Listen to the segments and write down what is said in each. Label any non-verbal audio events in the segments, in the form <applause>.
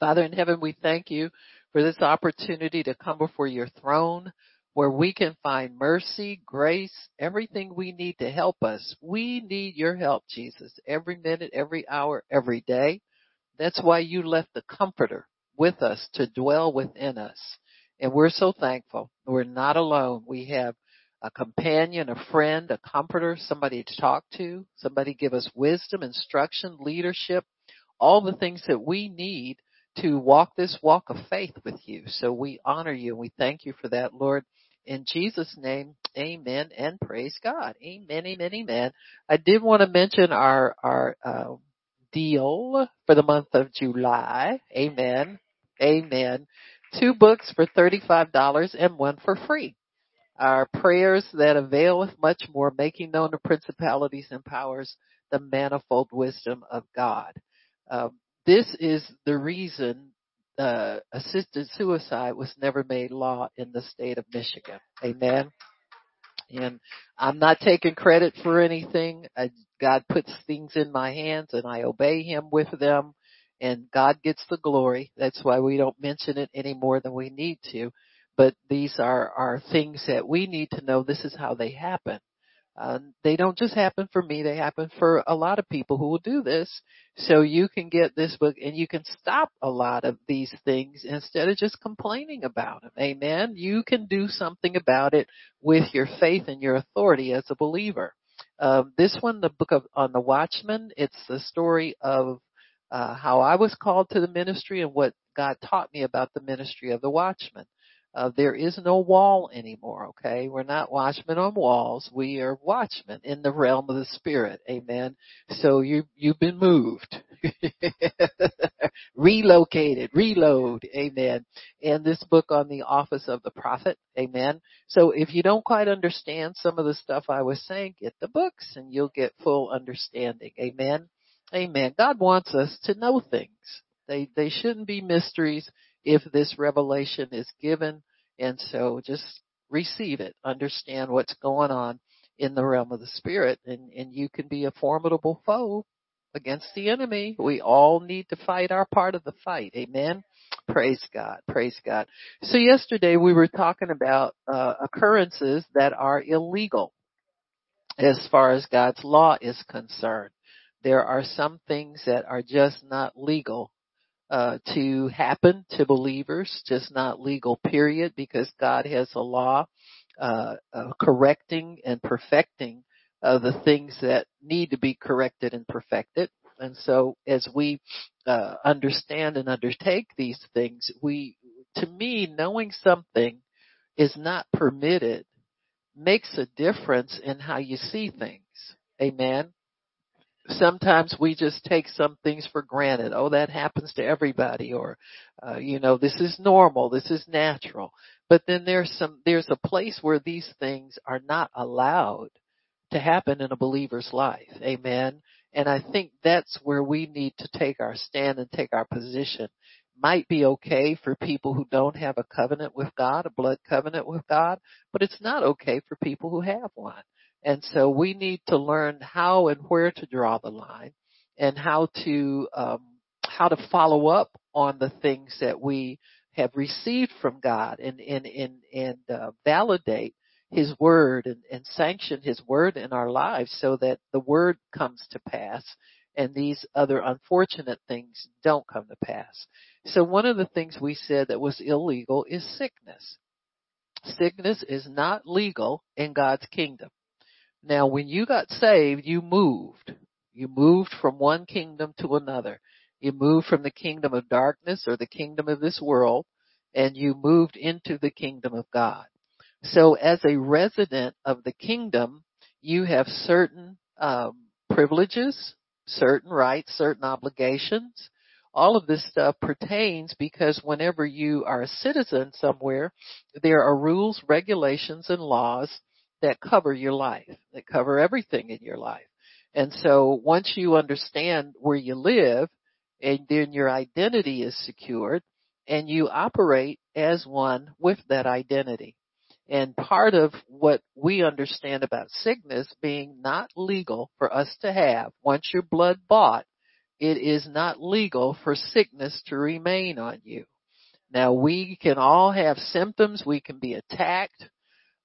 Father in heaven, we thank you for this opportunity to come before your throne where we can find mercy, grace, everything we need to help us. We need your help, Jesus, every minute, every hour, every day. That's why you left the comforter with us to dwell within us. And we're so thankful. We're not alone. We have a companion, a friend, a comforter, somebody to talk to, somebody give us wisdom, instruction, leadership, all the things that we need to walk this walk of faith with you. So we honor you and we thank you for that, Lord. In Jesus' name, amen and praise God. Amen, amen, amen. I did want to mention our, our, uh, deal for the month of July. Amen. Amen. Two books for $35 and one for free. Our prayers that availeth much more, making known the principalities and powers, the manifold wisdom of God. Um, this is the reason uh, assisted suicide was never made law in the state of Michigan. Amen. And I'm not taking credit for anything. I, God puts things in my hands and I obey Him with them and God gets the glory. That's why we don't mention it any more than we need to. But these are, are things that we need to know this is how they happen. Uh, they don't just happen for me, they happen for a lot of people who will do this. So you can get this book and you can stop a lot of these things instead of just complaining about them. Amen. You can do something about it with your faith and your authority as a believer. Um, this one, the book of on the Watchman, it's the story of uh, how I was called to the ministry and what God taught me about the ministry of the Watchman. Uh, there is no wall anymore, okay? We're not watchmen on walls. We are watchmen in the realm of the spirit. Amen. So you, you've been moved. <laughs> Relocated. Reload. Amen. And this book on the office of the prophet. Amen. So if you don't quite understand some of the stuff I was saying, get the books and you'll get full understanding. Amen. Amen. God wants us to know things. They, they shouldn't be mysteries if this revelation is given. And so just receive it. Understand what's going on in the realm of the spirit and, and you can be a formidable foe against the enemy. We all need to fight our part of the fight. Amen. Praise God. Praise God. So yesterday we were talking about uh, occurrences that are illegal as far as God's law is concerned. There are some things that are just not legal uh, to happen to believers, just not legal period, because God has a law uh, uh, correcting and perfecting uh, the things that need to be corrected and perfected. And so, as we uh, understand and undertake these things, we, to me, knowing something is not permitted makes a difference in how you see things. Amen sometimes we just take some things for granted. Oh, that happens to everybody or, uh, you know, this is normal. This is natural. But then there's some, there's a place where these things are not allowed to happen in a believer's life. Amen. And I think that's where we need to take our stand and take our position. Might be okay for people who don't have a covenant with God, a blood covenant with God, but it's not okay for people who have one. And so we need to learn how and where to draw the line and how to, um, how to follow up on the things that we have received from God and, and, and, and, uh, validate His Word and, and sanction His Word in our lives so that the Word comes to pass and these other unfortunate things don't come to pass. So one of the things we said that was illegal is sickness. Sickness is not legal in God's kingdom. Now, when you got saved, you moved. You moved from one kingdom to another. You moved from the kingdom of darkness or the kingdom of this world and you moved into the kingdom of God. So as a resident of the kingdom, you have certain um, privileges, certain rights, certain obligations. All of this stuff pertains because whenever you are a citizen somewhere, there are rules, regulations, and laws that cover your life, that cover everything in your life. And so once you understand where you live and then your identity is secured and you operate as one with that identity. And part of what we understand about sickness being not legal for us to have once your blood bought it is not legal for sickness to remain on you. Now we can all have symptoms, we can be attacked.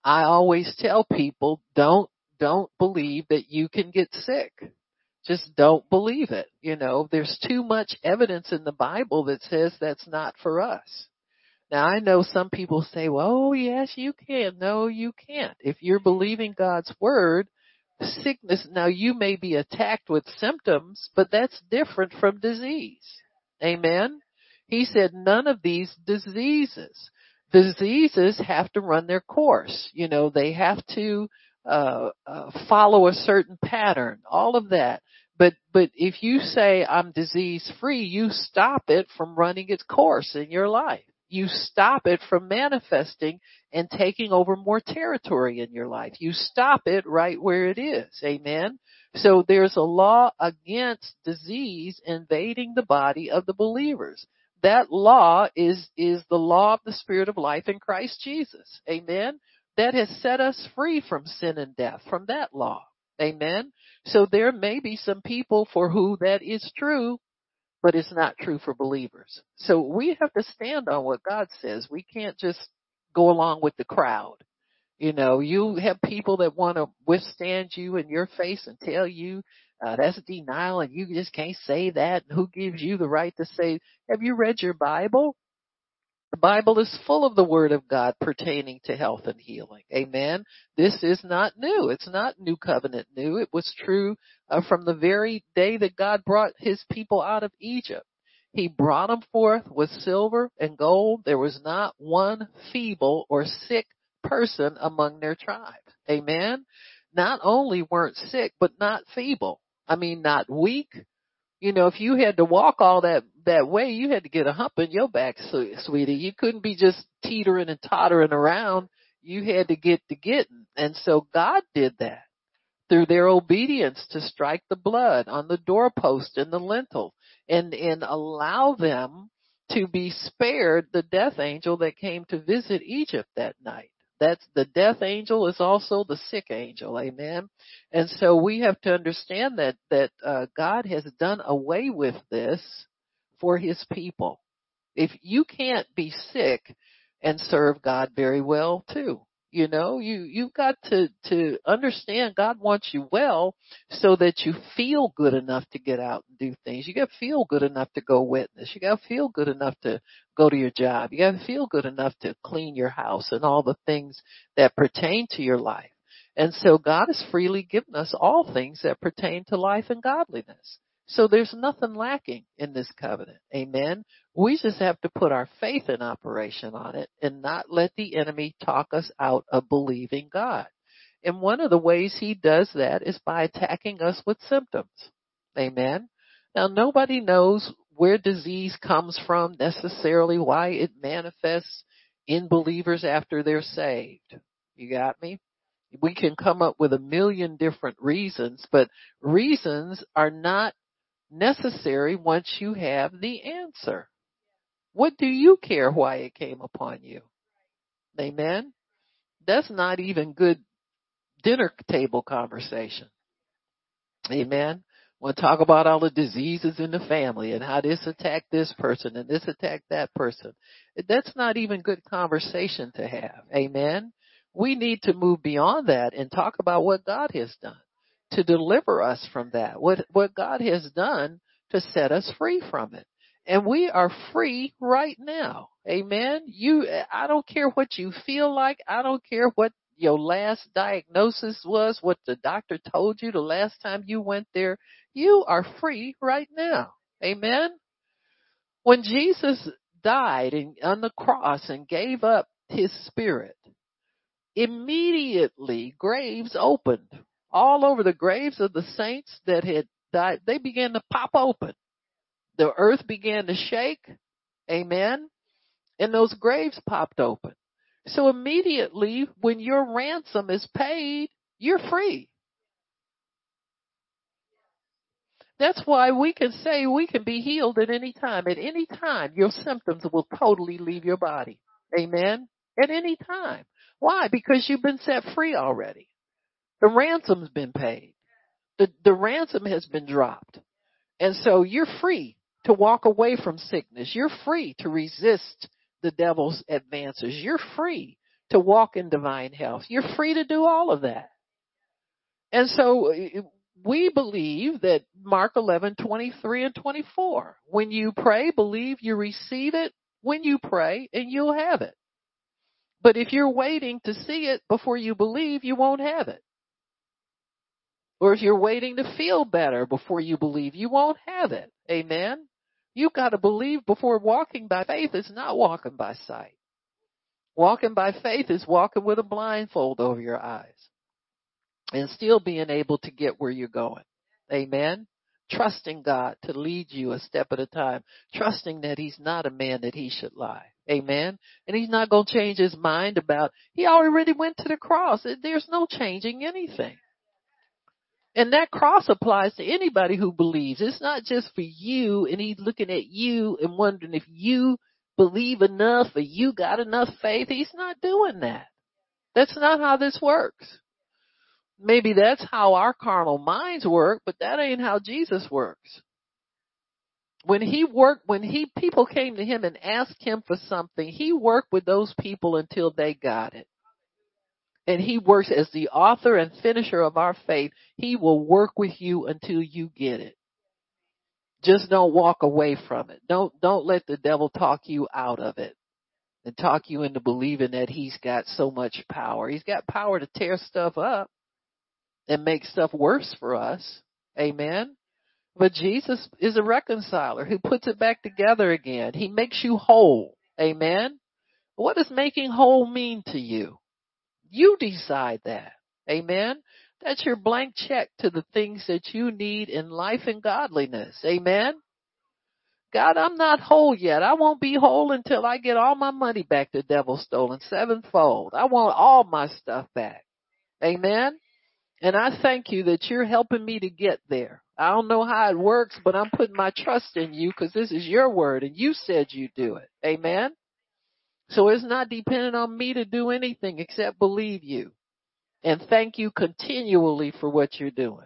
I always tell people don't, don't believe that you can get sick. Just don't believe it. You know, there's too much evidence in the Bible that says that's not for us. Now I know some people say, well, oh yes, you can. No, you can't. If you're believing God's word, sickness, now you may be attacked with symptoms, but that's different from disease. Amen? He said none of these diseases. Diseases have to run their course. You know, they have to uh, uh, follow a certain pattern. All of that. But but if you say I'm disease free, you stop it from running its course in your life you stop it from manifesting and taking over more territory in your life. You stop it right where it is. Amen. So there's a law against disease invading the body of the believers. That law is, is the law of the spirit of life in Christ Jesus. Amen. That has set us free from sin and death, from that law. Amen. So there may be some people for who that is true, but it's not true for believers. So we have to stand on what God says. We can't just go along with the crowd. You know, you have people that want to withstand you in your face and tell you uh, that's denial and you just can't say that. Who gives you the right to say, have you read your Bible? The Bible is full of the Word of God pertaining to health and healing. Amen. This is not new. It's not New Covenant new. It was true uh, from the very day that God brought His people out of Egypt. He brought them forth with silver and gold. There was not one feeble or sick person among their tribe. Amen. Not only weren't sick, but not feeble. I mean, not weak, you know, if you had to walk all that that way, you had to get a hump in your back, sweetie. You couldn't be just teetering and tottering around. You had to get to getting, and so God did that through their obedience to strike the blood on the doorpost and the lintel, and and allow them to be spared the death angel that came to visit Egypt that night. That's the death angel is also the sick angel. Amen. And so we have to understand that, that, uh, God has done away with this for his people. If you can't be sick and serve God very well too. You know, you, you've got to, to understand God wants you well so that you feel good enough to get out and do things. You got to feel good enough to go witness. You got to feel good enough to go to your job. You got to feel good enough to clean your house and all the things that pertain to your life. And so God has freely given us all things that pertain to life and godliness. So there's nothing lacking in this covenant. Amen. We just have to put our faith in operation on it and not let the enemy talk us out of believing God. And one of the ways he does that is by attacking us with symptoms. Amen. Now nobody knows where disease comes from necessarily, why it manifests in believers after they're saved. You got me? We can come up with a million different reasons, but reasons are not necessary once you have the answer. What do you care why it came upon you? Amen. That's not even good dinner table conversation. Amen. We'll talk about all the diseases in the family and how this attacked this person and this attacked that person. That's not even good conversation to have. Amen. We need to move beyond that and talk about what God has done to deliver us from that. What, what God has done to set us free from it. And we are free right now. Amen. You, I don't care what you feel like. I don't care what your last diagnosis was, what the doctor told you the last time you went there. You are free right now. Amen. When Jesus died on the cross and gave up his spirit, immediately graves opened all over the graves of the saints that had died. They began to pop open. The earth began to shake. Amen. And those graves popped open. So immediately when your ransom is paid, you're free. That's why we can say we can be healed at any time. At any time, your symptoms will totally leave your body. Amen. At any time. Why? Because you've been set free already. The ransom's been paid. The, the ransom has been dropped. And so you're free to walk away from sickness. You're free to resist the devil's advances. You're free to walk in divine health. You're free to do all of that. And so uh, we believe that Mark 11, 23 and 24. When you pray, believe you receive it when you pray and you'll have it. But if you're waiting to see it before you believe, you won't have it. Or if you're waiting to feel better before you believe, you won't have it. Amen. You've got to believe before walking by faith is not walking by sight. Walking by faith is walking with a blindfold over your eyes and still being able to get where you're going. Amen. Trusting God to lead you a step at a time. Trusting that He's not a man that He should lie. Amen. And He's not going to change His mind about, He already went to the cross. There's no changing anything. And that cross applies to anybody who believes. It's not just for you and he's looking at you and wondering if you believe enough or you got enough faith. He's not doing that. That's not how this works. Maybe that's how our carnal minds work, but that ain't how Jesus works. When he worked, when he, people came to him and asked him for something, he worked with those people until they got it. And he works as the author and finisher of our faith. He will work with you until you get it. Just don't walk away from it. Don't, don't let the devil talk you out of it and talk you into believing that he's got so much power. He's got power to tear stuff up and make stuff worse for us. Amen. But Jesus is a reconciler who puts it back together again. He makes you whole. Amen. What does making whole mean to you? You decide that. Amen. That's your blank check to the things that you need in life and godliness. Amen. God, I'm not whole yet. I won't be whole until I get all my money back the devil stolen sevenfold. I want all my stuff back. Amen. And I thank you that you're helping me to get there. I don't know how it works, but I'm putting my trust in you because this is your word and you said you'd do it. Amen. So it's not dependent on me to do anything except believe you and thank you continually for what you're doing.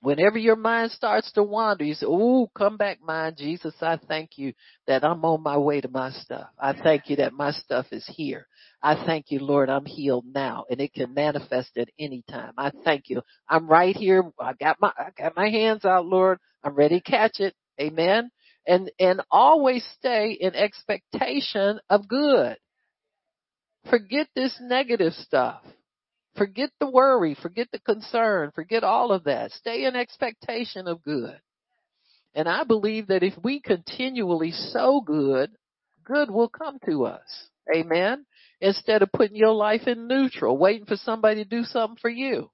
Whenever your mind starts to wander, you say, Oh, come back, mind, Jesus. I thank you that I'm on my way to my stuff. I thank you that my stuff is here. I thank you, Lord, I'm healed now and it can manifest at any time. I thank you. I'm right here. I got my, I got my hands out, Lord. I'm ready to catch it. Amen and, and always stay in expectation of good. Forget this negative stuff. Forget the worry. Forget the concern. Forget all of that. Stay in expectation of good. And I believe that if we continually sow good, good will come to us. Amen. Instead of putting your life in neutral, waiting for somebody to do something for you.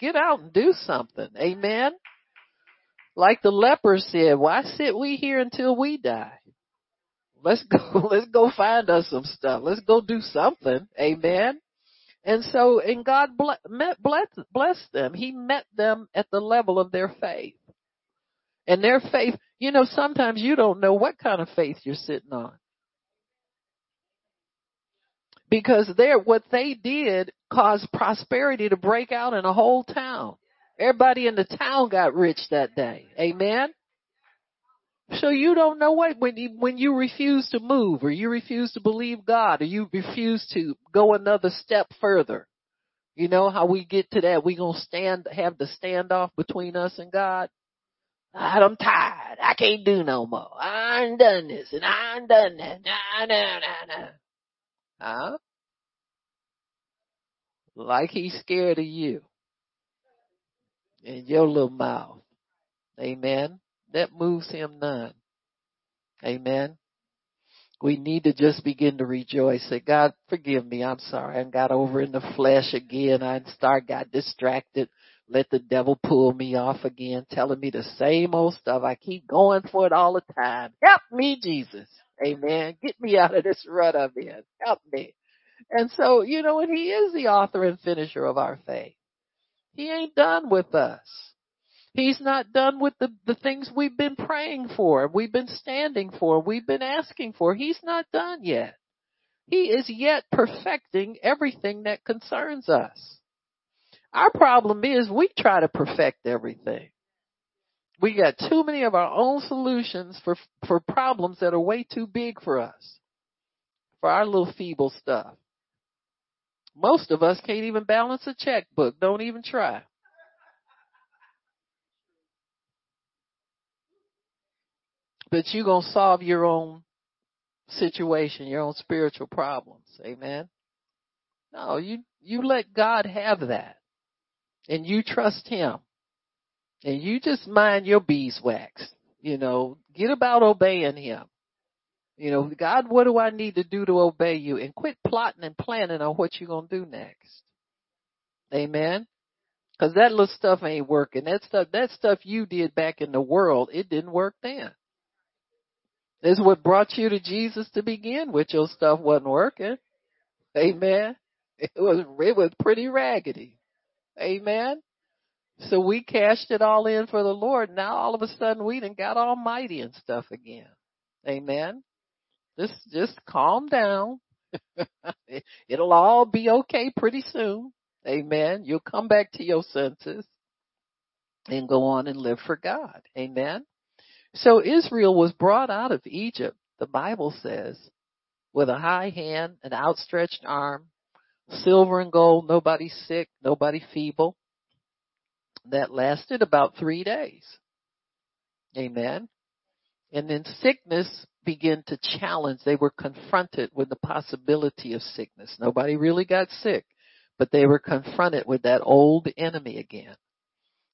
Get out and do something. Amen. Like the leper said, why sit we here until we die? Let's <laughs> go, let's go find us some stuff. Let's go do something. Amen. And so, and God bless, bless them. He met them at the level of their faith. And their faith, you know, sometimes you don't know what kind of faith you're sitting on. Because there, what they did caused prosperity to break out in a whole town. Everybody in the town got rich that day. Amen. So you don't know what when you, when you refuse to move or you refuse to believe God or you refuse to go another step further. You know how we get to that? We gonna stand, have the standoff between us and God. I'm tired. I can't do no more. I ain't done this and I ain't done that. Nah, nah, nah, nah. Huh? Like he's scared of you in your little mouth. Amen. That moves him none. Amen. We need to just begin to rejoice. Say, God, forgive me. I'm sorry. I got over in the flesh again. I start got distracted. Let the devil pull me off again, telling me the same old stuff. I keep going for it all the time. Help me, Jesus. Amen. Get me out of this rut I'm in. Help me. And so, you know, and he is the author and finisher of our faith. He ain't done with us. He's not done with the, the things we've been praying for, we've been standing for, we've been asking for. He's not done yet. He is yet perfecting everything that concerns us. Our problem is we try to perfect everything. We got too many of our own solutions for, for problems that are way too big for us. For our little feeble stuff. Most of us can't even balance a checkbook. Don't even try. But you're going to solve your own situation, your own spiritual problems. Amen. No, you, you let God have that. And you trust Him. And you just mind your beeswax. You know, get about obeying Him. You know, God, what do I need to do to obey you? And quit plotting and planning on what you're going to do next. Amen. Cause that little stuff ain't working. That stuff, that stuff you did back in the world, it didn't work then. This is what brought you to Jesus to begin with. Your stuff wasn't working. Amen. <laughs> It was, it was pretty raggedy. Amen. So we cashed it all in for the Lord. Now all of a sudden we done got almighty and stuff again. Amen. Just, just calm down. <laughs> It'll all be okay pretty soon. Amen. You'll come back to your senses and go on and live for God. Amen. So Israel was brought out of Egypt, the Bible says, with a high hand, an outstretched arm, silver and gold, nobody sick, nobody feeble. That lasted about three days. Amen. And then sickness began to challenge. They were confronted with the possibility of sickness. Nobody really got sick, but they were confronted with that old enemy again.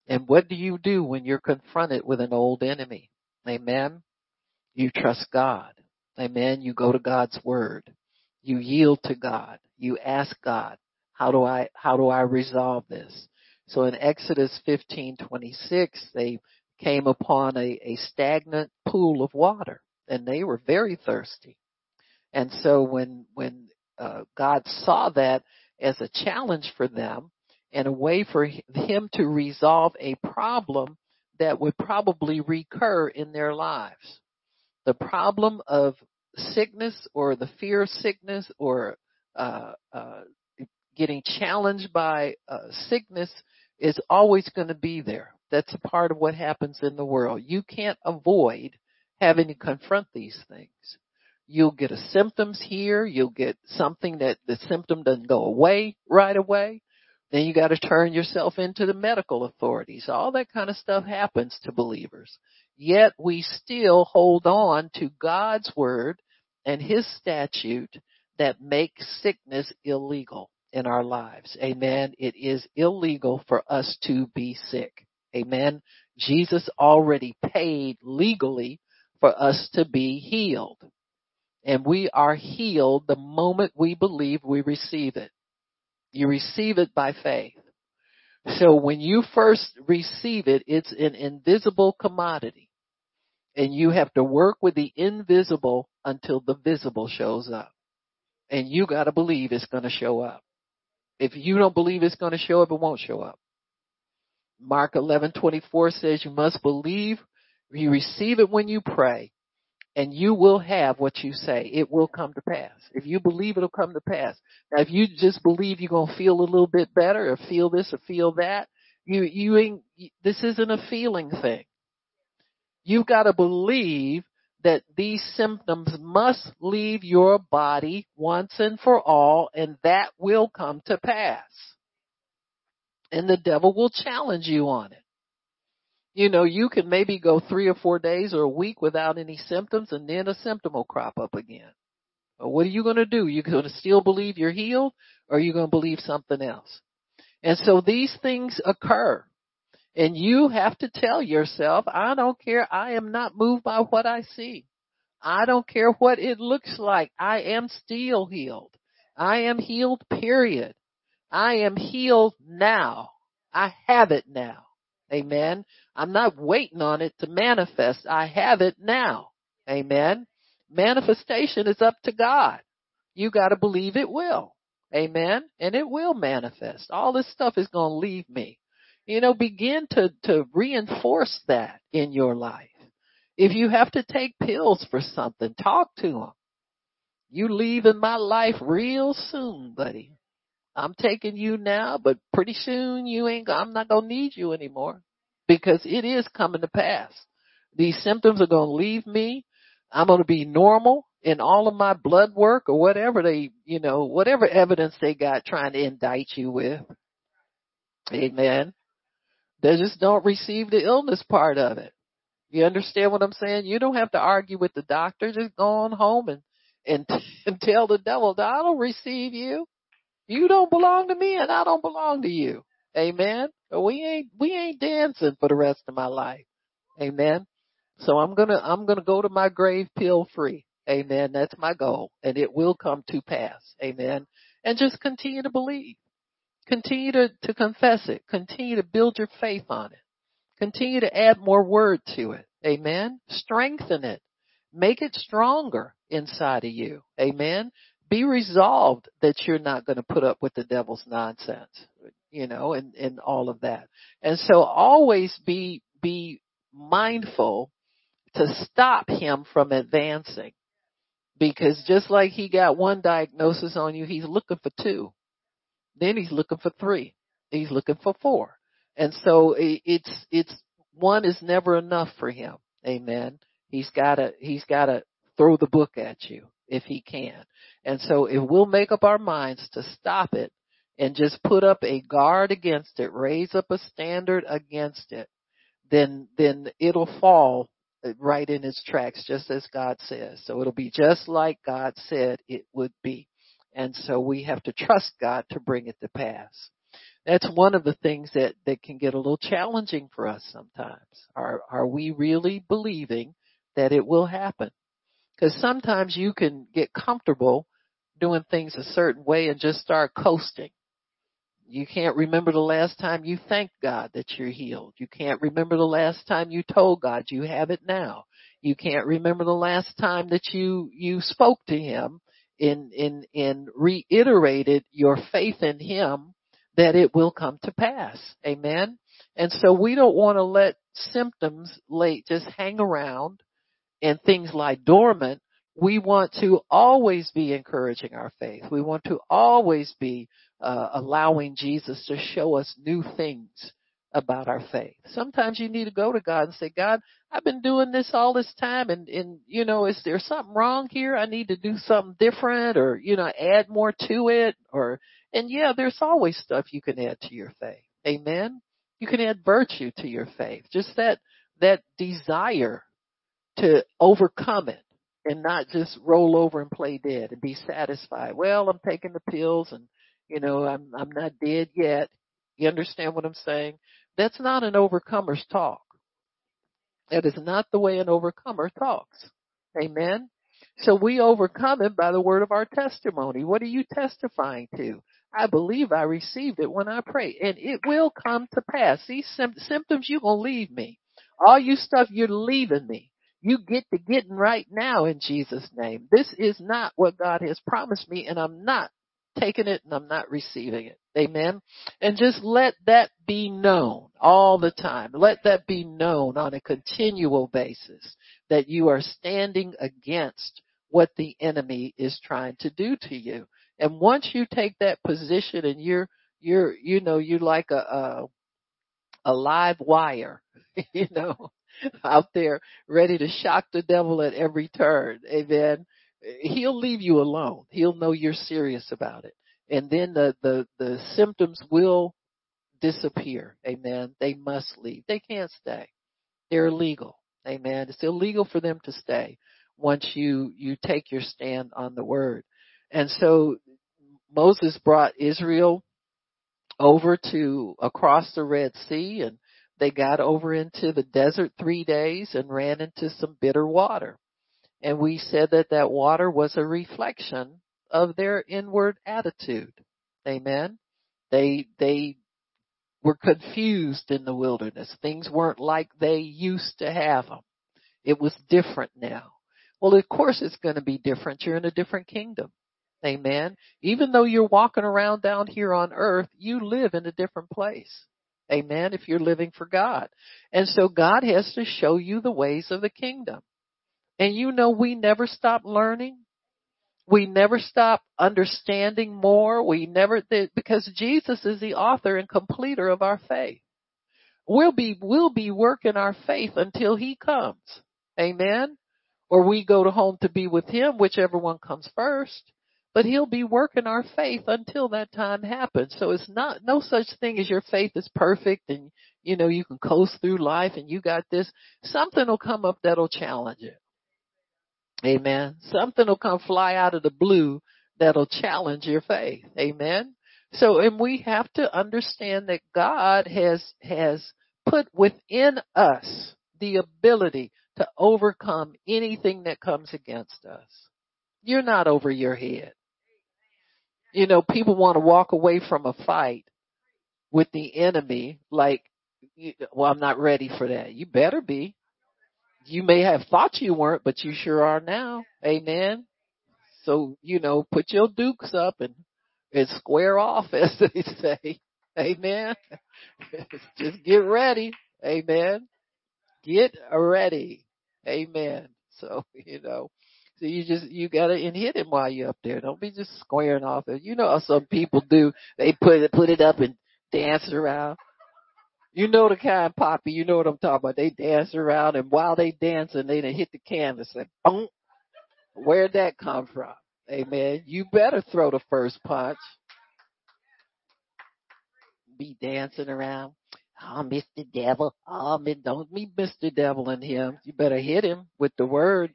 And what do you do when you're confronted with an old enemy? Amen. You trust God. Amen. You go to God's word. You yield to God. You ask God, how do I, how do I resolve this? So in Exodus 15:26, they came upon a, a stagnant pool of water and they were very thirsty. And so when, when, uh, God saw that as a challenge for them and a way for him to resolve a problem that would probably recur in their lives. The problem of sickness or the fear of sickness or uh, uh, getting challenged by uh, sickness is always going to be there. That's a part of what happens in the world. You can't avoid having to confront these things. You'll get a symptoms here. You'll get something that the symptom doesn't go away right away. Then you got to turn yourself into the medical authorities. All that kind of stuff happens to believers. Yet we still hold on to God's word and his statute that makes sickness illegal in our lives. Amen. It is illegal for us to be sick. Amen. Jesus already paid legally for us to be healed. And we are healed the moment we believe we receive it. You receive it by faith. So when you first receive it, it's an invisible commodity. And you have to work with the invisible until the visible shows up. And you gotta believe it's gonna show up. If you don't believe it's gonna show up, it won't show up. Mark 11:24 says you must believe, you receive it when you pray, and you will have what you say. It will come to pass. If you believe it'll come to pass. Now if you just believe you're going to feel a little bit better or feel this or feel that, you, you ain't, this isn't a feeling thing. You've got to believe that these symptoms must leave your body once and for all and that will come to pass. And the devil will challenge you on it you know, you can maybe go three or four days or a week without any symptoms and then a symptom will crop up again. But what are you going to do? You're going to still believe you're healed or are you going to believe something else? And so these things occur. And you have to tell yourself, I don't care. I am not moved by what I see. I don't care what it looks like. I am still healed. I am healed, period. I am healed now. I have it now. Amen. I'm not waiting on it to manifest. I have it now. Amen. Manifestation is up to God. You gotta believe it will. Amen. And it will manifest. All this stuff is gonna leave me. You know, begin to, to reinforce that in your life. If you have to take pills for something, talk to them. You leaving my life real soon, buddy. I'm taking you now, but pretty soon you ain't, I'm not gonna need you anymore. because it is coming to pass. These symptoms are going to leave me. I'm going to be normal in all of my blood work or whatever they, you know, whatever evidence they got trying to indict you with. Amen. They just don't receive the illness part of it. You understand what I'm saying? You don't have to argue with the doctor. Just go on home and, and, <laughs> and tell the devil, I don't receive you. You don't belong to me and I don't belong to you. Amen. We ain't, we ain't dancing for the rest of my life. Amen. So I'm gonna, I'm gonna go to my grave pill free. Amen. That's my goal and it will come to pass. Amen. And just continue to believe. Continue to, to confess it. Continue to build your faith on it. Continue to add more word to it. Amen. Strengthen it. Make it stronger inside of you. Amen. Be resolved that you're not going to put up with the devil's nonsense, you know, and, and all of that. And so always be, be mindful to stop him from advancing. Because just like he got one diagnosis on you, he's looking for two. Then he's looking for three. He's looking for four. And so it's, it's, one is never enough for him. Amen. He's gotta, he's gotta throw the book at you if he can. And so if we'll make up our minds to stop it and just put up a guard against it, raise up a standard against it, then, then it'll fall uh, right in its tracks, just as God says. So it'll be just like God said it would be. And so we have to trust God to bring it to pass. That's one of the things that, that can get a little challenging for us sometimes. Are, are we really believing that it will happen? Because sometimes you can get comfortable doing things a certain way and just start coasting. You can't remember the last time you thanked God that you're healed. You can't remember the last time you told God you have it now. You can't remember the last time that you, you spoke to Him in, in, in reiterated your faith in Him that it will come to pass. Amen. And so we don't want to let symptoms late just hang around and things lie dormant. We want to always be encouraging our faith. We want to always be uh, allowing Jesus to show us new things about our faith. Sometimes you need to go to God and say, God, I've been doing this all this time and, and, you know, is there something wrong here? I need to do something different or, you know, add more to it or, and yeah, there's always stuff you can add to your faith. Amen. You can add virtue to your faith. Just that, that desire to overcome it and not just roll over and play dead and be satisfied. Well, I'm taking the pills and, you know, I'm, I'm not dead yet. You understand what I'm saying? That's not an overcomer's talk. That is not the way an overcomer talks. Amen. So we overcome it by the word of our testimony. What are you testifying to? I believe I received it when I pray and it will come to pass. These symptoms, you're going to leave me. All you stuff, you're leaving me. You get to getting right now in Jesus name. This is not what God has promised me and I'm not taking it and I'm not receiving it. Amen. And just let that be known all the time. Let that be known on a continual basis that you are standing against what the enemy is trying to do to you. And once you take that position and you're, you're, you know, you're like a, a, a live wire, <laughs> you know, <laughs> out there ready to shock the devil at every turn. Amen he'll leave you alone. He'll know you're serious about it. And then the, the, the symptoms will disappear. Amen. They must leave. They can't stay. They're illegal. Amen. It's illegal for them to stay once you, you take your stand on the word. And so Moses brought Israel over to across the Red Sea and they got over into the desert three days and ran into some bitter water. And we said that that water was a reflection of their inward attitude. Amen. They, they were confused in the wilderness. Things weren't like they used to have them. It was different now. Well, of course it's going to be different. You're in a different kingdom. Amen. Even though you're walking around down here on earth, you live in a different place. Amen. If you're living for God. And so God has to show you the ways of the kingdom. And you know, we never stop learning. We never stop understanding more. We never, because Jesus is the author and completer of our faith. we'll be, we'll be working our faith until he comes. Amen. Or we go to home to be with him, whichever one comes first. But he'll be working our faith until that time happens. So it's not, no such thing as your faith is perfect and, you know, you can coast through life and you got this. Something will come up that'll challenge it. Amen. Something will come fly out of the blue that'll challenge your faith. Amen. So, and we have to understand that God has, has put within us the ability to overcome anything that comes against us. You're not over your head. You know, people want to walk away from a fight with the enemy like, well, I'm not ready for that. You better be. You may have thought you weren't, but you sure are now. Amen. So, you know, put your dukes up and, and square off <laughs> as they say. Amen. <laughs> Just get ready. Amen. Get ready. Amen. So, <laughs> you know, so you just, you gotta hit him while you're up there. Don't be just squaring off. You know how some people do. They put it, put it up and dance around. You know the kind, Poppy. You know what I'm talking about. They dance around, and while they dancing, they hit the canvas and boom. Where'd that come from? Amen. You better throw the first punch. Be dancing around. Oh, Mr. Devil. Oh, man, don't be Mr. Devil in him. You better hit him with the word.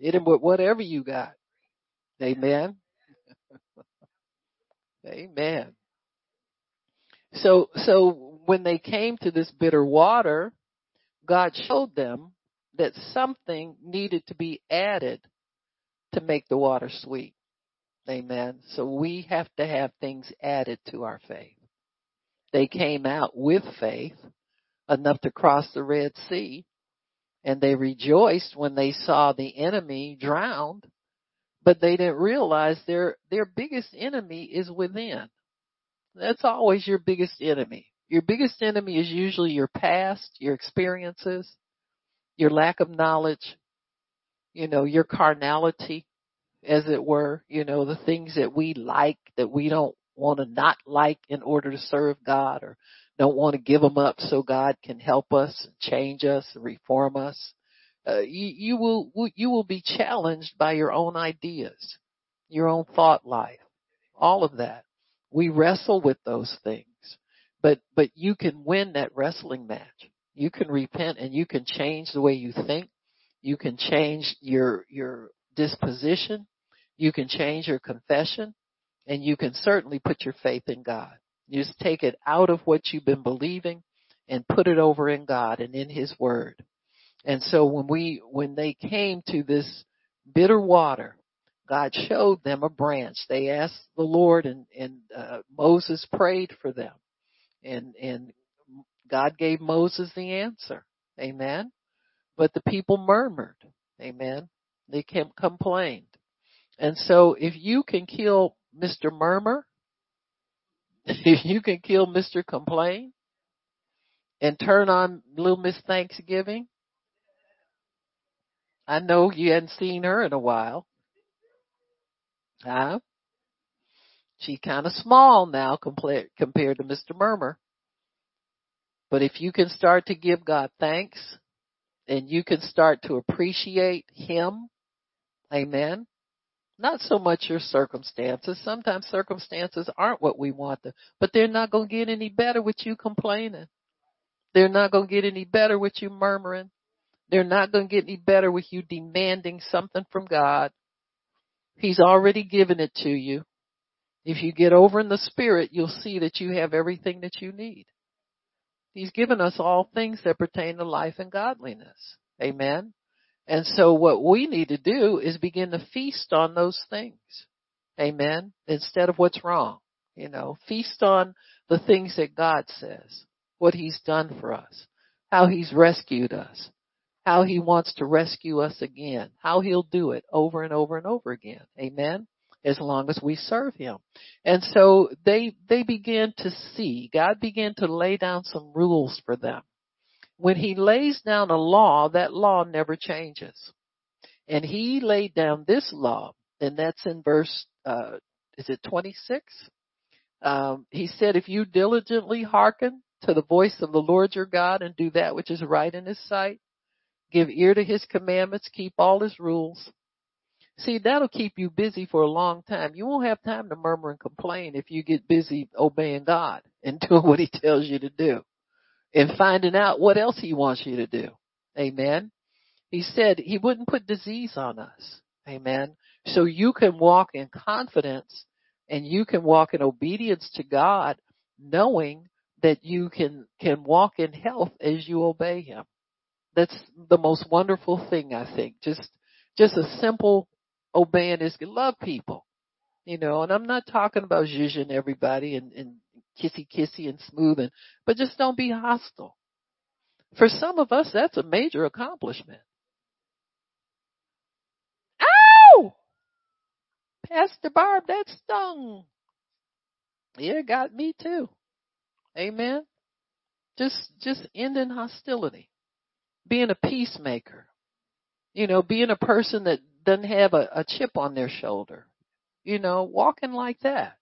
Hit him with whatever you got. Amen. Amen. So, so when they came to this bitter water, God showed them that something needed to be added to make the water sweet. Amen. So we have to have things added to our faith. They came out with faith enough to cross the Red Sea and they rejoiced when they saw the enemy drowned, but they didn't realize their, their biggest enemy is within. That's always your biggest enemy. Your biggest enemy is usually your past, your experiences, your lack of knowledge, you know, your carnality, as it were, you know, the things that we like that we don't want to not like in order to serve God or don't want to give them up so God can help us change us reform us. Uh, you, you will, you will be challenged by your own ideas, your own thought life, all of that. We wrestle with those things, but, but you can win that wrestling match. You can repent and you can change the way you think. You can change your, your disposition. You can change your confession and you can certainly put your faith in God. You just take it out of what you've been believing and put it over in God and in His Word. And so when we, when they came to this bitter water, God showed them a branch. They asked the Lord and, and uh, Moses prayed for them. And, and God gave Moses the answer. Amen. But the people murmured. Amen. They kept complained. And so if you can kill Mr. Murmur, <laughs> you can kill Mr. Complain and turn on little Miss Thanksgiving, I know you hadn't seen her in a while. Huh? She's kind of small now compared compared to Mr. Murmur. But if you can start to give God thanks and you can start to appreciate Him, amen, not so much your circumstances. Sometimes circumstances aren't what we want them, but they're not going to get any better with you complaining. They're not going to get any better with you murmuring. They're not going to get any better with you demanding something from God. He's already given it to you. If you get over in the spirit, you'll see that you have everything that you need. He's given us all things that pertain to life and godliness. Amen. And so what we need to do is begin to feast on those things. Amen. Instead of what's wrong. You know, feast on the things that God says, what He's done for us, how He's rescued us, how He wants to rescue us again, how He'll do it over and over and over again. Amen. As long as we serve Him. And so they, they began to see, God began to lay down some rules for them when he lays down a law, that law never changes. And he laid down this law, and that's in verse, uh, is it 26? Um, he said, if you diligently hearken to the voice of the Lord your God and do that which is right in his sight. Give ear to his commandments, keep all his rules. See, that'll keep you busy for a long time. You won't have time to murmur and complain if you get busy obeying God and <laughs> doing what he tells you to do and finding out what else he wants you to do. Amen. He said he wouldn't put disease on us. Amen. So you can walk in confidence and you can walk in obedience to God knowing that you can, can walk in health as you obey him. That's the most wonderful thing I think. Just, just a simple obeying is love people. You know, and I'm not talking about zhuzhing everybody and, and kissy kissy and smoothing, but just don't be hostile. For some of us, that's a major accomplishment. Ow! Pastor Barb, that stung. Yeah, it got me too. Amen. Just, just ending hostility. Being a peacemaker. You know, being a person that doesn't have a, a chip on their shoulder. You know, walking like that.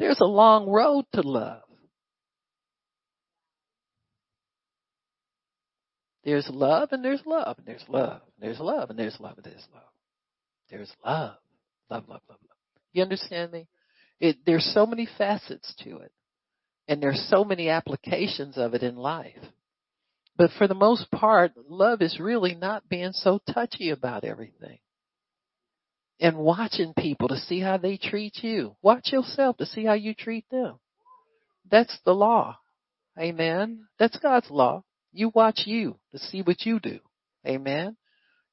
There's a long road to love. There's love and there's love and there's love and there's love and there's love and there's love. There's love. Love, love, love, love. You understand me? It, there's so many facets to it. And there's so many applications of it in life. But for the most part, love is really not being so touchy about everything. And watching people to see how they treat you. Watch yourself to see how you treat them. That's the law. Amen. That's God's law. You watch you to see what you do. Amen.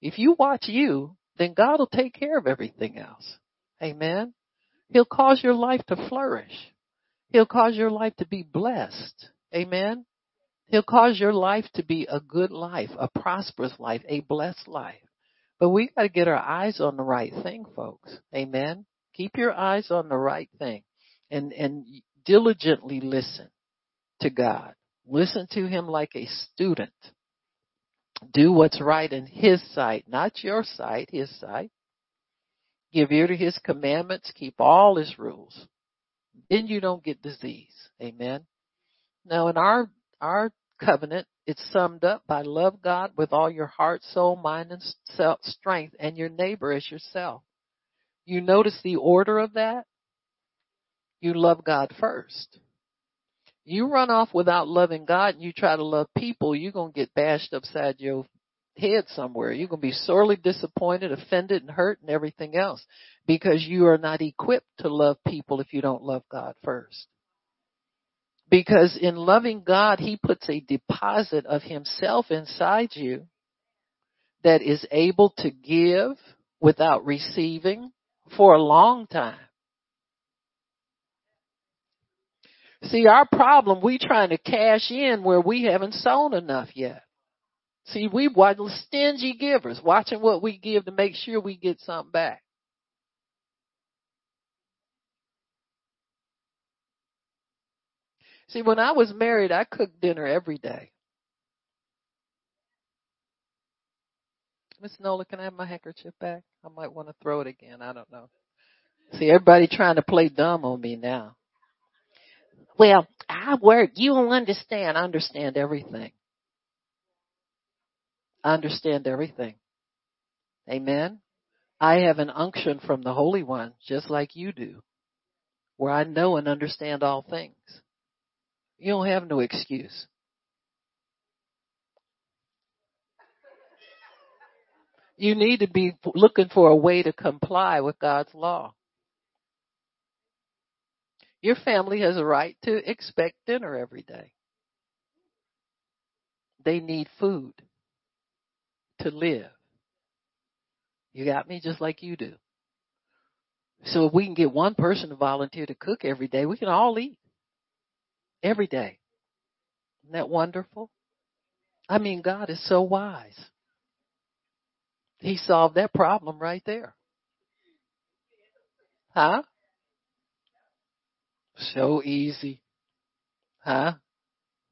If you watch you, then God will take care of everything else. Amen. He'll cause your life to flourish. He'll cause your life to be blessed. Amen. He'll cause your life to be a good life, a prosperous life, a blessed life. But we got to get our eyes on the right thing, folks. Amen. Keep your eyes on the right thing and, and diligently listen to God. Listen to Him like a student. Do what's right in His sight, not your sight, His sight. Give ear to His commandments. Keep all His rules. Then you don't get disease. Amen. Now in our, our covenant, it's summed up by love God with all your heart, soul, mind, and self, strength, and your neighbor as yourself. You notice the order of that? You love God first. You run off without loving God and you try to love people, you're going to get bashed upside your head somewhere. You're going to be sorely disappointed, offended, and hurt, and everything else because you are not equipped to love people if you don't love God first. Because in loving God, He puts a deposit of Himself inside you that is able to give without receiving for a long time. See, our problem, we trying to cash in where we haven't sown enough yet. See, we the stingy givers, watching what we give to make sure we get something back. See, when I was married, I cooked dinner every day. Miss Nola, can I have my handkerchief back? I might want to throw it again. I don't know. See, everybody trying to play dumb on me now. Well, I work. You don't understand. I understand everything. I understand everything. Amen. I have an unction from the Holy One, just like you do, where I know and understand all things. You don't have no excuse. You need to be looking for a way to comply with God's law. Your family has a right to expect dinner every day. They need food to live. You got me just like you do. So if we can get one person to volunteer to cook every day, we can all eat every day. Isn't that wonderful? I mean, God is so wise. He solved that problem right there. Huh? So easy. Huh?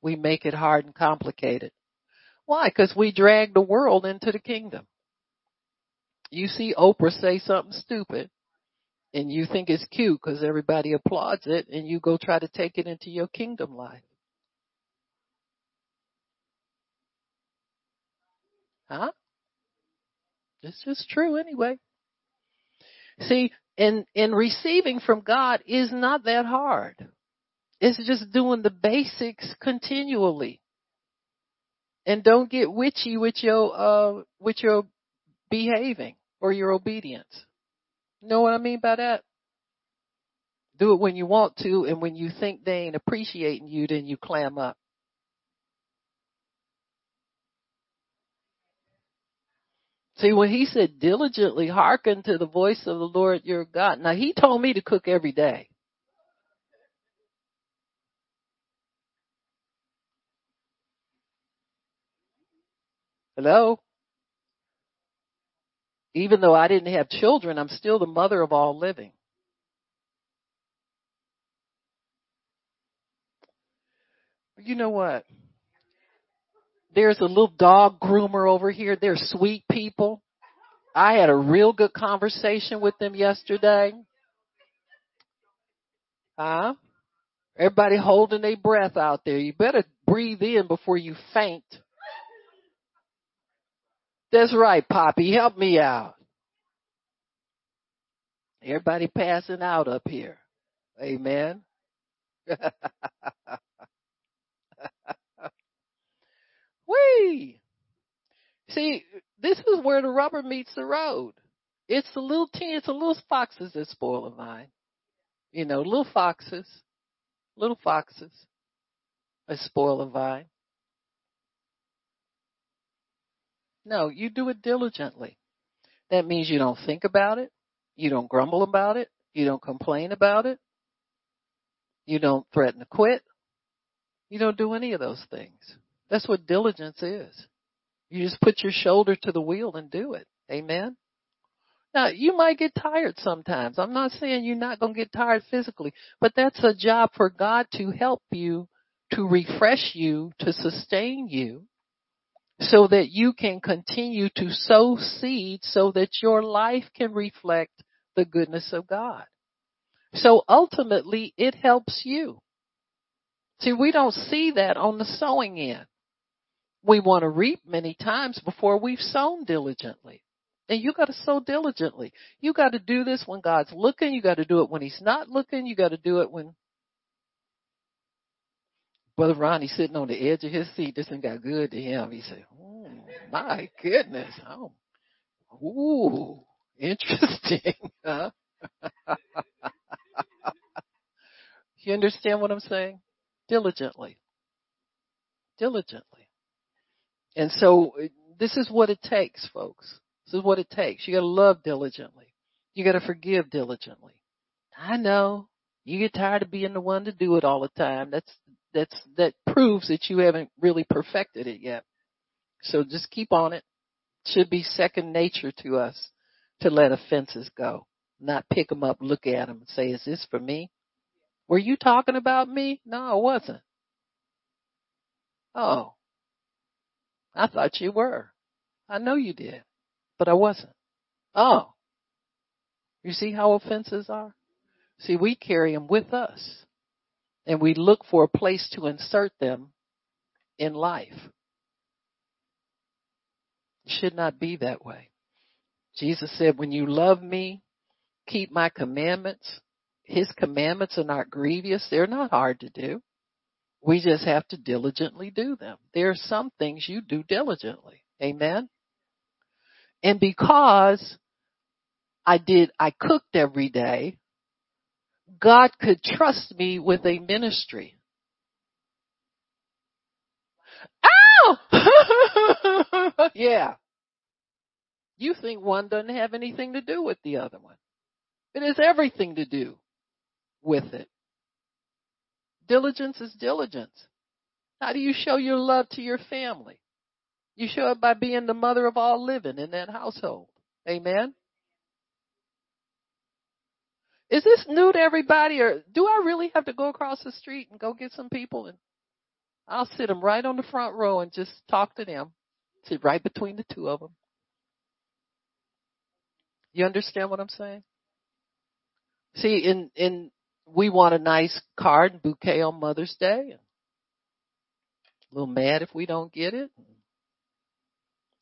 We make it hard and complicated. Why? Because we drag the world into the kingdom. You see Oprah say something stupid and you think it's cute because everybody applauds it and you go try to take it into your kingdom life. Huh? This is true anyway. See, and, and receiving from God is not that hard. It's just doing the basics continually. And don't get witchy with your, uh, with your behaving or your obedience. Know what I mean by that? Do it when you want to and when you think they ain't appreciating you, then you clam up. See, when he said diligently hearken to the voice of the Lord your God, now he told me to cook every day. Hello? Even though I didn't have children, I'm still the mother of all living. You know what? There's a little dog groomer over here. They're sweet people. I had a real good conversation with them yesterday. Huh? Everybody holding their breath out there. You better breathe in before you faint. That's right, Poppy. Help me out. Everybody passing out up here. Amen. <laughs> Whee! See, this is where the rubber meets the road. It's the little teen, it's the little foxes that spoil the vine. You know, little foxes, little foxes that spoil the vine. No, you do it diligently. That means you don't think about it. You don't grumble about it. You don't complain about it. You don't threaten to quit. You don't do any of those things. That's what diligence is. You just put your shoulder to the wheel and do it. Amen. Now, you might get tired sometimes. I'm not saying you're not going to get tired physically, but that's a job for God to help you, to refresh you, to sustain you, so that you can continue to sow seed so that your life can reflect the goodness of God. So ultimately, it helps you. See, we don't see that on the sowing end. We want to reap many times before we've sown diligently. And you got to sow diligently. You got to do this when God's looking. You got to do it when He's not looking. You got to do it when Brother Ronnie sitting on the edge of his seat. This thing got good to him. He said, "Oh my goodness! Oh, ooh, interesting." <laughs> Huh? <laughs> you understand what I'm saying? Diligently, diligently. And so this is what it takes, folks. This is what it takes. You gotta love diligently. You gotta forgive diligently. I know. You get tired of being the one to do it all the time. That's, that's, that proves that you haven't really perfected it yet. So just keep on it. Should be second nature to us to let offenses go. Not pick them up, look at them and say, is this for me? Were you talking about me? No, I wasn't. Oh, I thought you were. I know you did, but I wasn't. Oh, you see how offenses are? See, we carry them with us and we look for a place to insert them in life. It should not be that way. Jesus said, when you love me, keep my commandments. His commandments are not grievous. They're not hard to do. We just have to diligently do them. There are some things you do diligently. Amen. And because I did, I cooked every day, God could trust me with a ministry. Ow! <laughs> yeah. You think one doesn't have anything to do with the other one. It has everything to do with it. Diligence is diligence. How do you show your love to your family? You show it by being the mother of all living in that household. Amen. Is this new to everybody or do I really have to go across the street and go get some people and I'll sit them right on the front row and just talk to them. Sit right between the two of them. You understand what I'm saying? See, in, in we want a nice card and bouquet on Mother's Day. A little mad if we don't get it. Do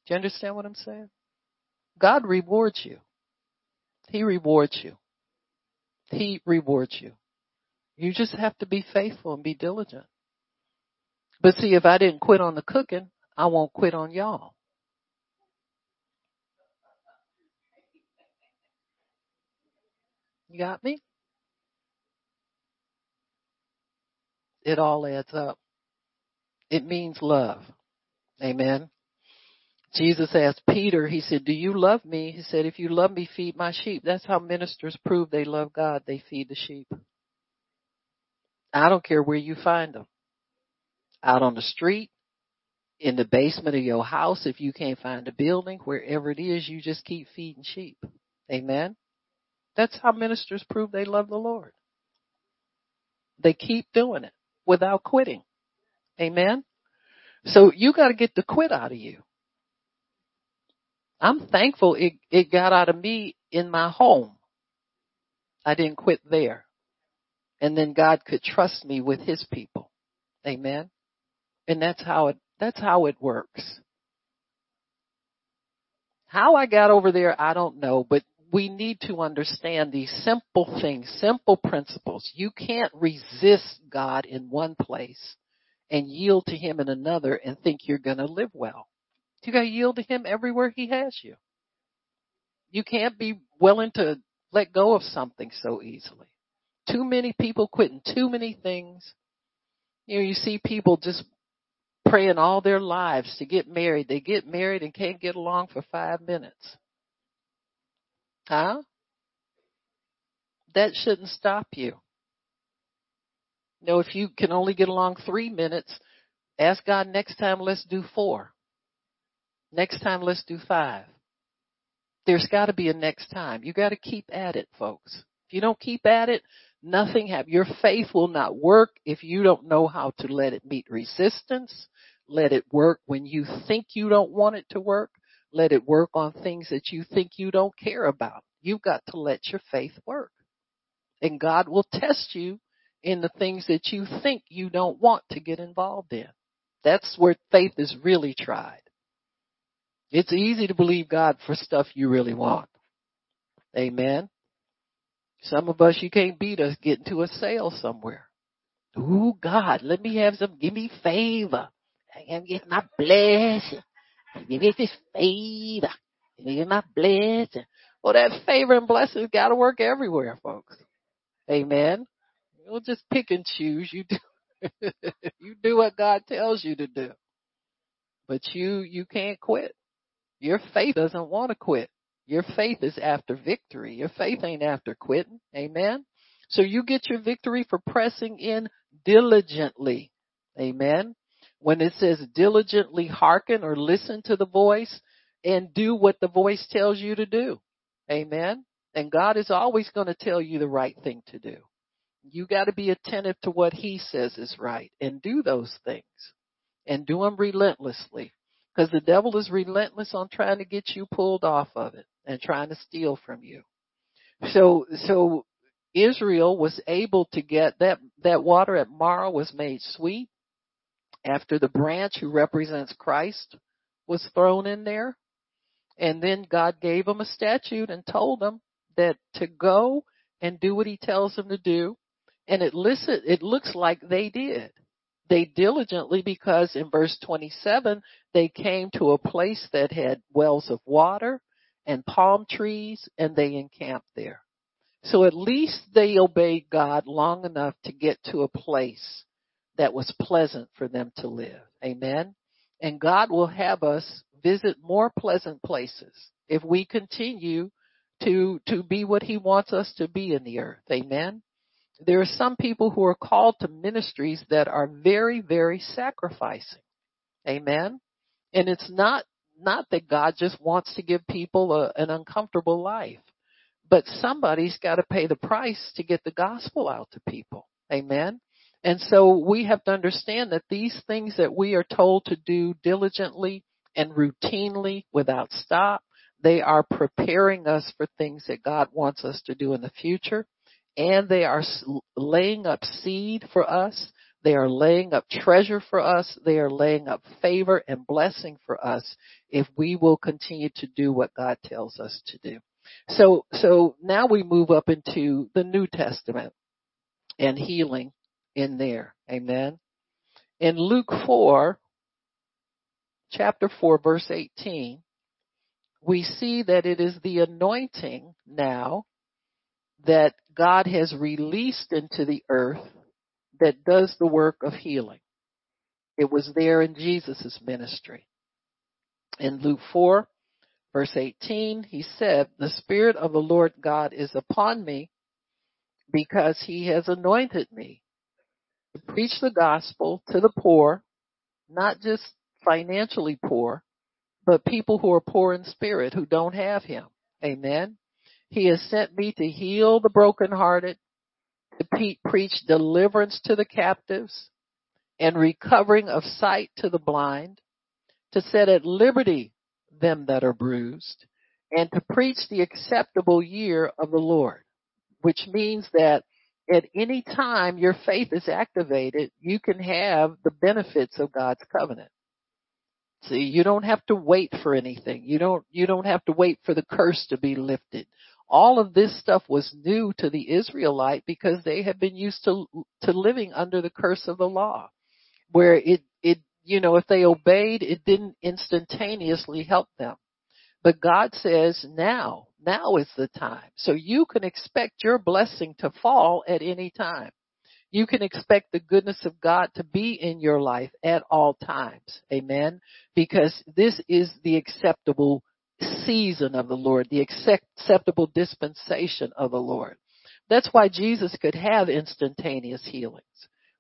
you understand what I'm saying? God rewards you. He rewards you. He rewards you. You just have to be faithful and be diligent. But see, if I didn't quit on the cooking, I won't quit on y'all. You got me? It all adds up. It means love. Amen. Jesus asked Peter, he said, do you love me? He said, if you love me, feed my sheep. That's how ministers prove they love God. They feed the sheep. I don't care where you find them. Out on the street, in the basement of your house, if you can't find a building, wherever it is, you just keep feeding sheep. Amen. That's how ministers prove they love the Lord. They keep doing it without quitting. Amen. So you got to get the quit out of you. I'm thankful it, it got out of me in my home. I didn't quit there. And then God could trust me with his people. Amen. And that's how it, that's how it works. How I got over there, I don't know, but we need to understand these simple things, simple principles. You can't resist God in one place and yield to Him in another and think you're going to live well. You got to yield to Him everywhere He has you. You can't be willing to let go of something so easily. Too many people quitting too many things. You know, you see people just praying all their lives to get married. They get married and can't get along for five minutes. Huh? That shouldn't stop you. You know, if you can only get along three minutes, ask God next time let's do four. Next time, let's do five. There's got to be a next time. You got to keep at it, folks. If you don't keep at it, nothing have your faith will not work if you don't know how to let it meet resistance. Let it work when you think you don't want it to work. Let it work on things that you think you don't care about. You've got to let your faith work. And God will test you in the things that you think you don't want to get involved in. That's where faith is really tried. It's easy to believe God for stuff you really want. Amen. Some of us, you can't beat us getting to a sale somewhere. Ooh, God, let me have some, give me favor. I can get my blessing. Give me this favor. Give me my blessing. Well, that favor and blessings gotta work everywhere, folks. Amen. You'll just pick and choose. You do, <laughs> you do what God tells you to do. But you, you can't quit. Your faith doesn't want to quit. Your faith is after victory. Your faith ain't after quitting. Amen. So you get your victory for pressing in diligently. Amen. When it says diligently hearken or listen to the voice and do what the voice tells you to do. Amen. And God is always going to tell you the right thing to do. You got to be attentive to what he says is right and do those things and do them relentlessly. Because the devil is relentless on trying to get you pulled off of it and trying to steal from you. So, so Israel was able to get that, that water at Marah was made sweet after the branch who represents Christ was thrown in there. And then God gave them a statute and told them that to go and do what he tells them to do. And it listen, it looks like they did they diligently because in verse 27 they came to a place that had wells of water and palm trees and they encamped there. So at least they obeyed God long enough to get to a place that was pleasant for them to live. Amen. And God will have us visit more pleasant places if we continue to, to be what he wants us to be in the earth. Amen there are some people who are called to ministries that are very, very sacrificing. Amen. And it's not, not that God just wants to give people a, an uncomfortable life, but somebody's got to pay the price to get the gospel out to people. Amen. And so we have to understand that these things that we are told to do diligently and routinely without stop, they are preparing us for things that God wants us to do in the future and they are laying up seed for us They are laying up treasure for us. They are laying up favor and blessing for us if we will continue to do what God tells us to do. So, so now we move up into the New Testament and healing in there. Amen. In Luke 4, chapter 4, verse 18, we see that it is the anointing now that God has released into the earth that does the work of healing. It was there in Jesus' ministry. In Luke 4, verse 18, he said, The Spirit of the Lord God is upon me because he has anointed me to preach the gospel to the poor, not just financially poor, but people who are poor in spirit who don't have him. Amen. He has sent me to heal the brokenhearted, to preach deliverance to the captives and recovering of sight to the blind, to set at liberty them that are bruised, and to preach the acceptable year of the Lord, which means that at any time your faith is activated, you can have the benefits of God's covenant. See, you don't have to wait for anything. You don't, you don't have to wait for the curse to be lifted. All of this stuff was new to the Israelite because they had been used to, to living under the curse of the law, where it, it, you know, if they obeyed, it didn't instantaneously help them. But God says now, now is the time. So you can expect your blessing to fall at any time you can expect the goodness of God to be in your life at all times. Amen. Because this is the acceptable season of the Lord, the acceptable dispensation of the Lord. That's why Jesus could have instantaneous healings.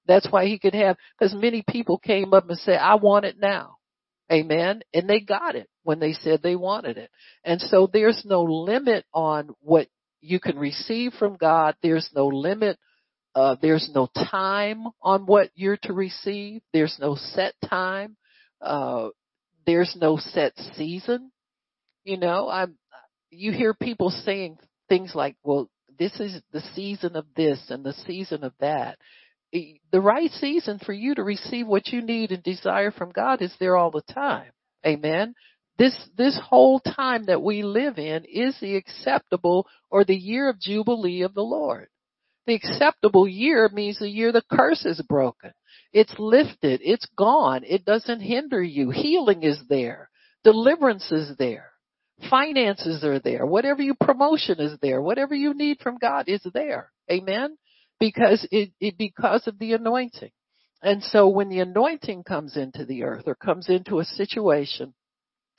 That's why he could have, because many people came up and said, I want it now. Amen. And they got it when they said they wanted it. And so there's no limit on what you can receive from God. There's no limit uh, there's no time on what you're to receive. There's no set time. Uh, there's no set season. You know, I'm, you hear people saying things like, well, this is the season of this and the season of that. The right season for you to receive what you need and desire from God is there all the time. Amen. This, this whole time that we live in is the acceptable or the year of Jubilee of the Lord. The acceptable year means the year the curse is broken. It's lifted. It's gone. It doesn't hinder you. Healing is there. Deliverance is there. Finances are there. Whatever you promotion is there. Whatever you need from God is there. Amen. Because it, it because of the anointing. And so when the anointing comes into the earth or comes into a situation,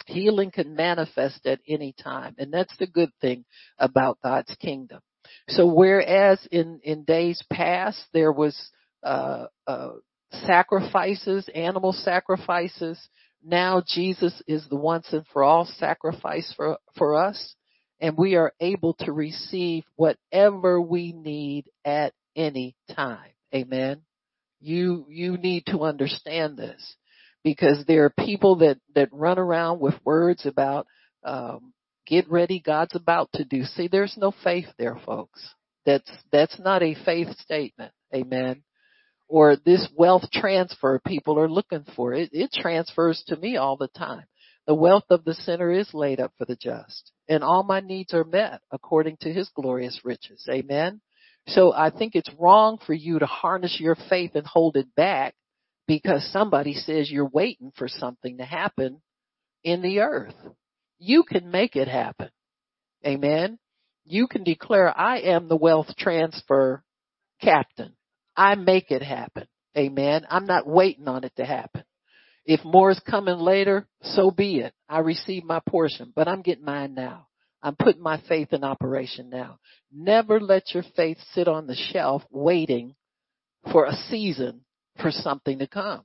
healing can manifest at any time. And that's the good thing about God's kingdom. So whereas in, in days past there was, uh, uh, sacrifices, animal sacrifices, now Jesus is the once and for all sacrifice for, for us and we are able to receive whatever we need at any time. Amen. You, you need to understand this because there are people that, that run around with words about, um, Get ready. God's about to do. See, there's no faith there, folks. That's, that's not a faith statement. Amen. Or this wealth transfer people are looking for. It, it transfers to me all the time. The wealth of the sinner is laid up for the just and all my needs are met according to his glorious riches. Amen. So I think it's wrong for you to harness your faith and hold it back because somebody says you're waiting for something to happen in the earth. You can make it happen. Amen. You can declare, I am the wealth transfer captain. I make it happen. Amen. I'm not waiting on it to happen. If more is coming later, so be it. I receive my portion, but I'm getting mine now. I'm putting my faith in operation now. Never let your faith sit on the shelf waiting for a season for something to come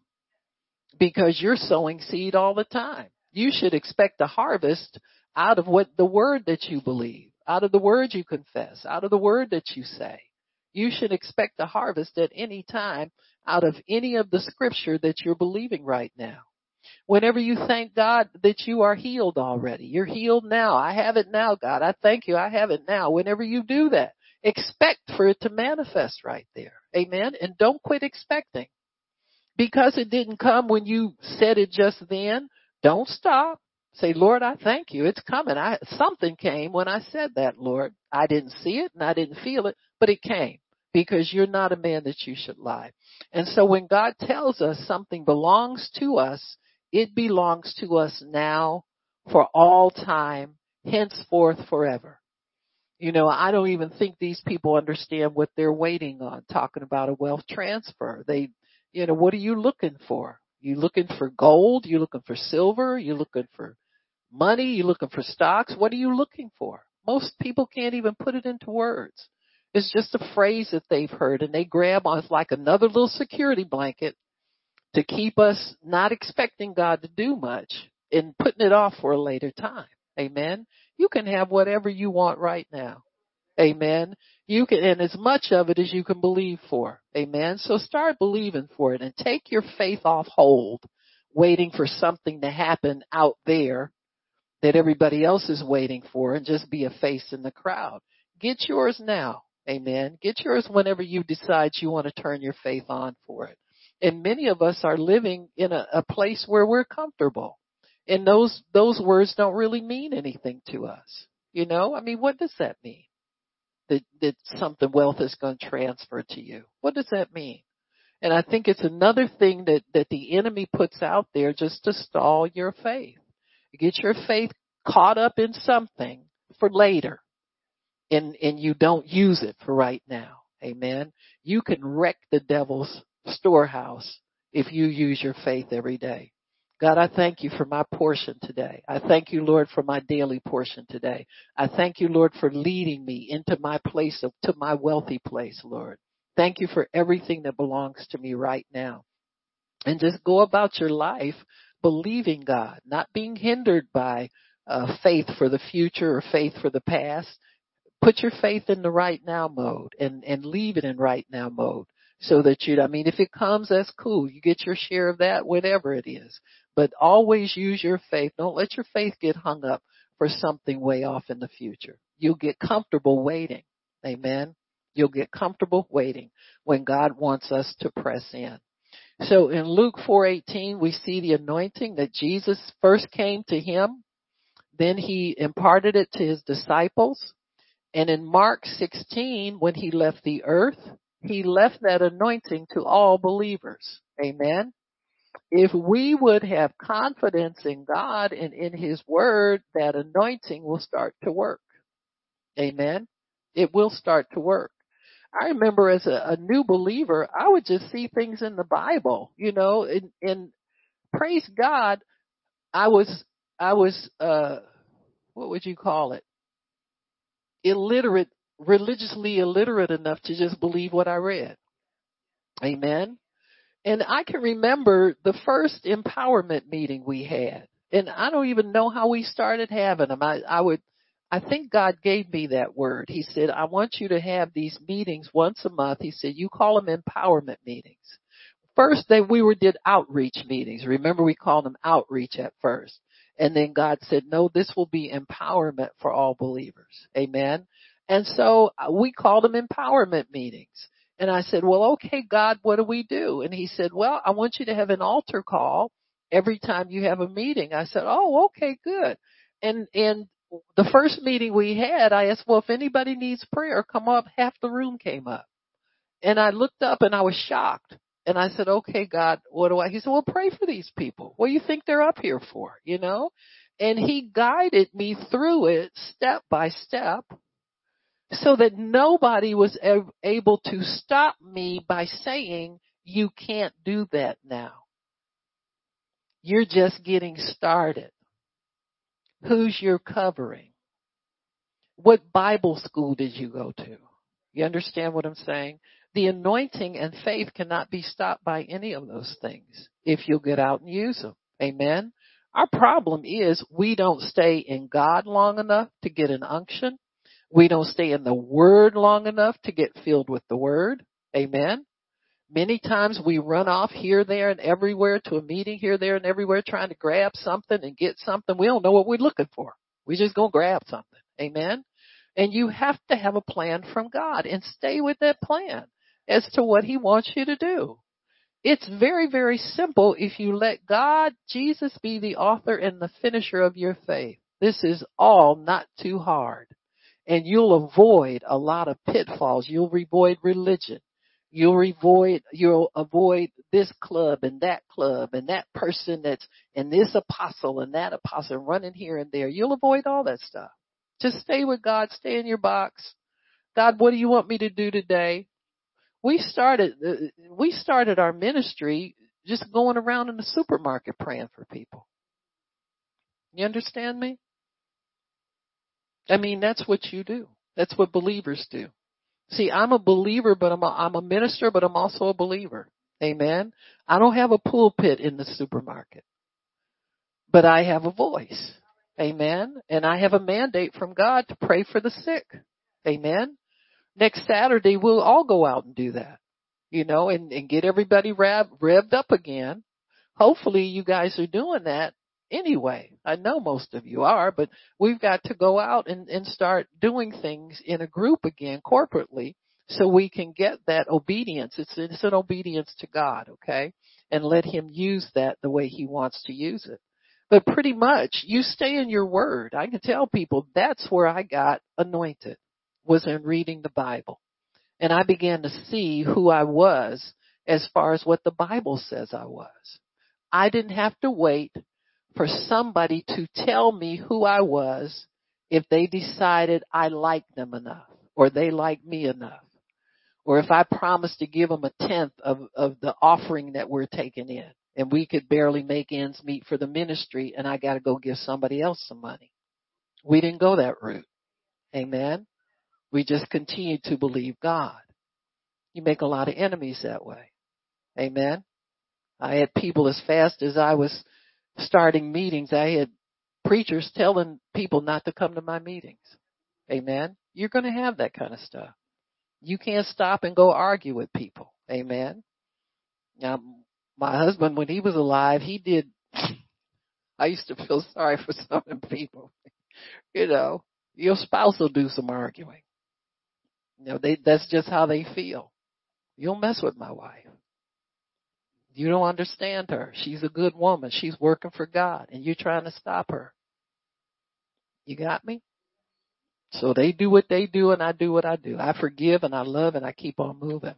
because you're sowing seed all the time you should expect a harvest out of what the word that you believe, out of the word you confess, out of the word that you say. You should expect a harvest at any time out of any of the scripture that you're believing right now. Whenever you thank God that you are healed already, you're healed now. I have it now, God. I thank you. I have it now. Whenever you do that, expect for it to manifest right there. Amen. And don't quit expecting. because it didn't come when you said it just then, don't stop. Say, Lord, I thank you. It's coming. I, something came when I said that, Lord. I didn't see it and I didn't feel it, but it came because you're not a man that you should lie. And so when God tells us something belongs to us, it belongs to us now for all time, henceforth forever. You know, I don't even think these people understand what they're waiting on, talking about a wealth transfer. They, you know, what are you looking for? You looking for gold? You looking for silver? You looking for money? You looking for stocks? What are you looking for? Most people can't even put it into words. It's just a phrase that they've heard and they grab on it's like another little security blanket to keep us not expecting God to do much and putting it off for a later time. Amen. You can have whatever you want right now. Amen. You can, and as much of it as you can believe for. Amen. So start believing for it and take your faith off hold, waiting for something to happen out there that everybody else is waiting for and just be a face in the crowd. Get yours now. Amen. Get yours whenever you decide you want to turn your faith on for it. And many of us are living in a, a place where we're comfortable. And those, those words don't really mean anything to us. You know, I mean, what does that mean? That, that something wealth is going to transfer to you. What does that mean? And I think it's another thing that, that the enemy puts out there just to stall your faith. Get your faith caught up in something for later and, and you don't use it for right now. Amen. You can wreck the devil's storehouse if you use your faith every day. God, I thank you for my portion today. I thank you, Lord, for my daily portion today. I thank you, Lord, for leading me into my place of, to my wealthy place, Lord. Thank you for everything that belongs to me right now. And just go about your life believing God, not being hindered by uh, faith for the future or faith for the past, put your faith in the right now mode and, and leave it in right now mode so that you, I mean, if it comes, that's cool. You get your share of that, whatever it is. But always use your faith. Don't let your faith get hung up for something way off in the future. You'll get comfortable waiting. Amen. You'll get comfortable waiting when God wants us to press in. So in Luke 4:18 we see the anointing that Jesus first came to him, then he imparted it to his disciples, and in Mark 16, when he left the earth, he left that anointing to all believers. Amen. If we would have confidence in God and in His Word, that anointing will start to work. Amen. It will start to work. I remember as a, a new believer, I would just see things in the Bible, you know, and, and praise God, I was, I was, uh, what would you call it? Illiterate, religiously illiterate enough to just believe what I read. Amen. And I can remember the first empowerment meeting we had. And I don't even know how we started having them. I, I would, I think God gave me that word. He said, I want you to have these meetings once a month. He said, you call them empowerment meetings. First, they, we were did outreach meetings. Remember we called them outreach at first. And then God said, no, this will be empowerment for all believers. Amen. And so uh, we called them empowerment meetings. And I said, well, okay, God, what do we do? And he said, well, I want you to have an altar call every time you have a meeting. I said, oh, okay, good. And, and the first meeting we had, I asked, well, if anybody needs prayer, come up. Half the room came up. And I looked up and I was shocked. And I said, okay, God, what do I? He said, well, pray for these people. What do you think they're up here for? You know? And he guided me through it step by step so that nobody was able to stop me by saying, you can't do that now. You're just getting started. Who's your covering? What Bible school did you go to? You understand what I'm saying? The anointing and faith cannot be stopped by any of those things if you'll get out and use them. Amen. Our problem is we don't stay in God long enough to get an unction. We don't stay in the Word long enough to get filled with the Word. Amen. Many times we run off here, there, and everywhere to a meeting here, there, and everywhere trying to grab something and get something. We don't know what we're looking for. We're just gonna grab something. Amen. And you have to have a plan from God and stay with that plan as to what he wants you to do. It's very, very simple if you let God, Jesus be the author and the finisher of your faith. This is all not too hard. And you'll avoid a lot of pitfalls. You'll avoid religion. You'll avoid, you'll avoid this club and that club and that person that's, and this apostle and that apostle running here and there. You'll avoid all that stuff. Just stay with God, stay in your box. God, what do you want me to do today? We started, uh, we started our ministry just going around in the supermarket praying for people. You understand me? I mean, that's what you do. That's what believers do. See, I'm a believer, but I'm a, I'm a minister, but I'm also a believer. Amen. I don't have a pulpit in the supermarket, but I have a voice. Amen. And I have a mandate from God to pray for the sick. Amen. Next Saturday, we'll all go out and do that, you know, and, and get everybody rev, revved up again. Hopefully you guys are doing that anyway. I know most of you are, but we've got to go out and, and start doing things in a group again corporately so we can get that obedience. It's, it's an obedience to God, okay? And let Him use that the way He wants to use it. But pretty much, you stay in your word. I can tell people that's where I got anointed, was in reading the Bible. And I began to see who I was as far as what the Bible says I was. I didn't have to wait for somebody to tell me who I was if they decided I liked them enough or they liked me enough. Or if I promised to give them a tenth of, of the offering that we're taking in and we could barely make ends meet for the ministry and I got to go give somebody else some money. We didn't go that route. Amen. We just continued to believe God. You make a lot of enemies that way. Amen. I had people as fast as I was starting meetings, I had preachers telling people not to come to my meetings. Amen. You're going to have that kind of stuff. You can't stop and go argue with people. Amen. Now, my husband, when he was alive, he did. <laughs> I used to feel sorry for some people. <laughs> you know, your spouse will do some arguing. You know, they, that's just how they feel. You'll mess with my wife. You don't understand her. She's a good woman. She's working for God and you're trying to stop her. You got me? So they do what they do and I do what I do. I forgive and I love and I keep on moving.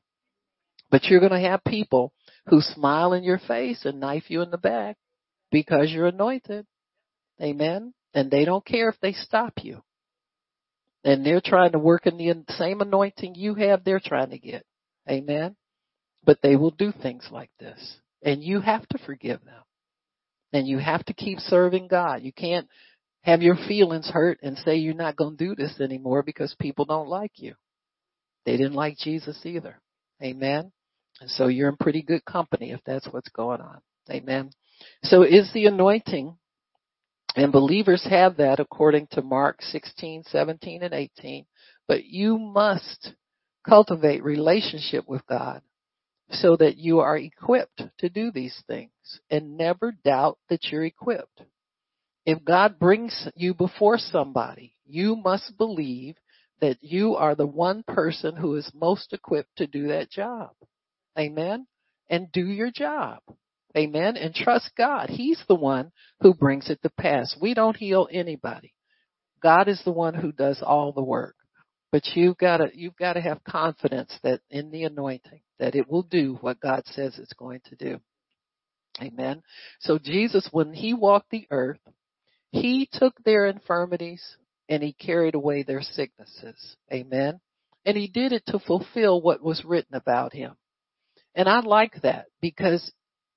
But you're going to have people who smile in your face and knife you in the back because you're anointed. Amen. And they don't care if they stop you. And they're trying to work in the same anointing you have, they're trying to get. Amen. But they will do things like this. And you have to forgive them. And you have to keep serving God. You can't have your feelings hurt and say you're not going to do this anymore because people don't like you. They didn't like Jesus either. Amen. And so you're in pretty good company if that's what's going on. Amen. So is the anointing and believers have that according to Mark 16, 17, and 18. But you must cultivate relationship with God so that you are equipped to do these things and never doubt that you're equipped. If God brings you before somebody, you must believe that you are the one person who is most equipped to do that job. Amen. And do your job. Amen. And trust God. He's the one who brings it to pass. We don't heal anybody. God is the one who does all the work. But you've got to, you've got to have confidence that in the anointing, that it will do what God says it's going to do. Amen. So Jesus, when he walked the earth, he took their infirmities and he carried away their sicknesses. Amen. And he did it to fulfill what was written about him. And I like that because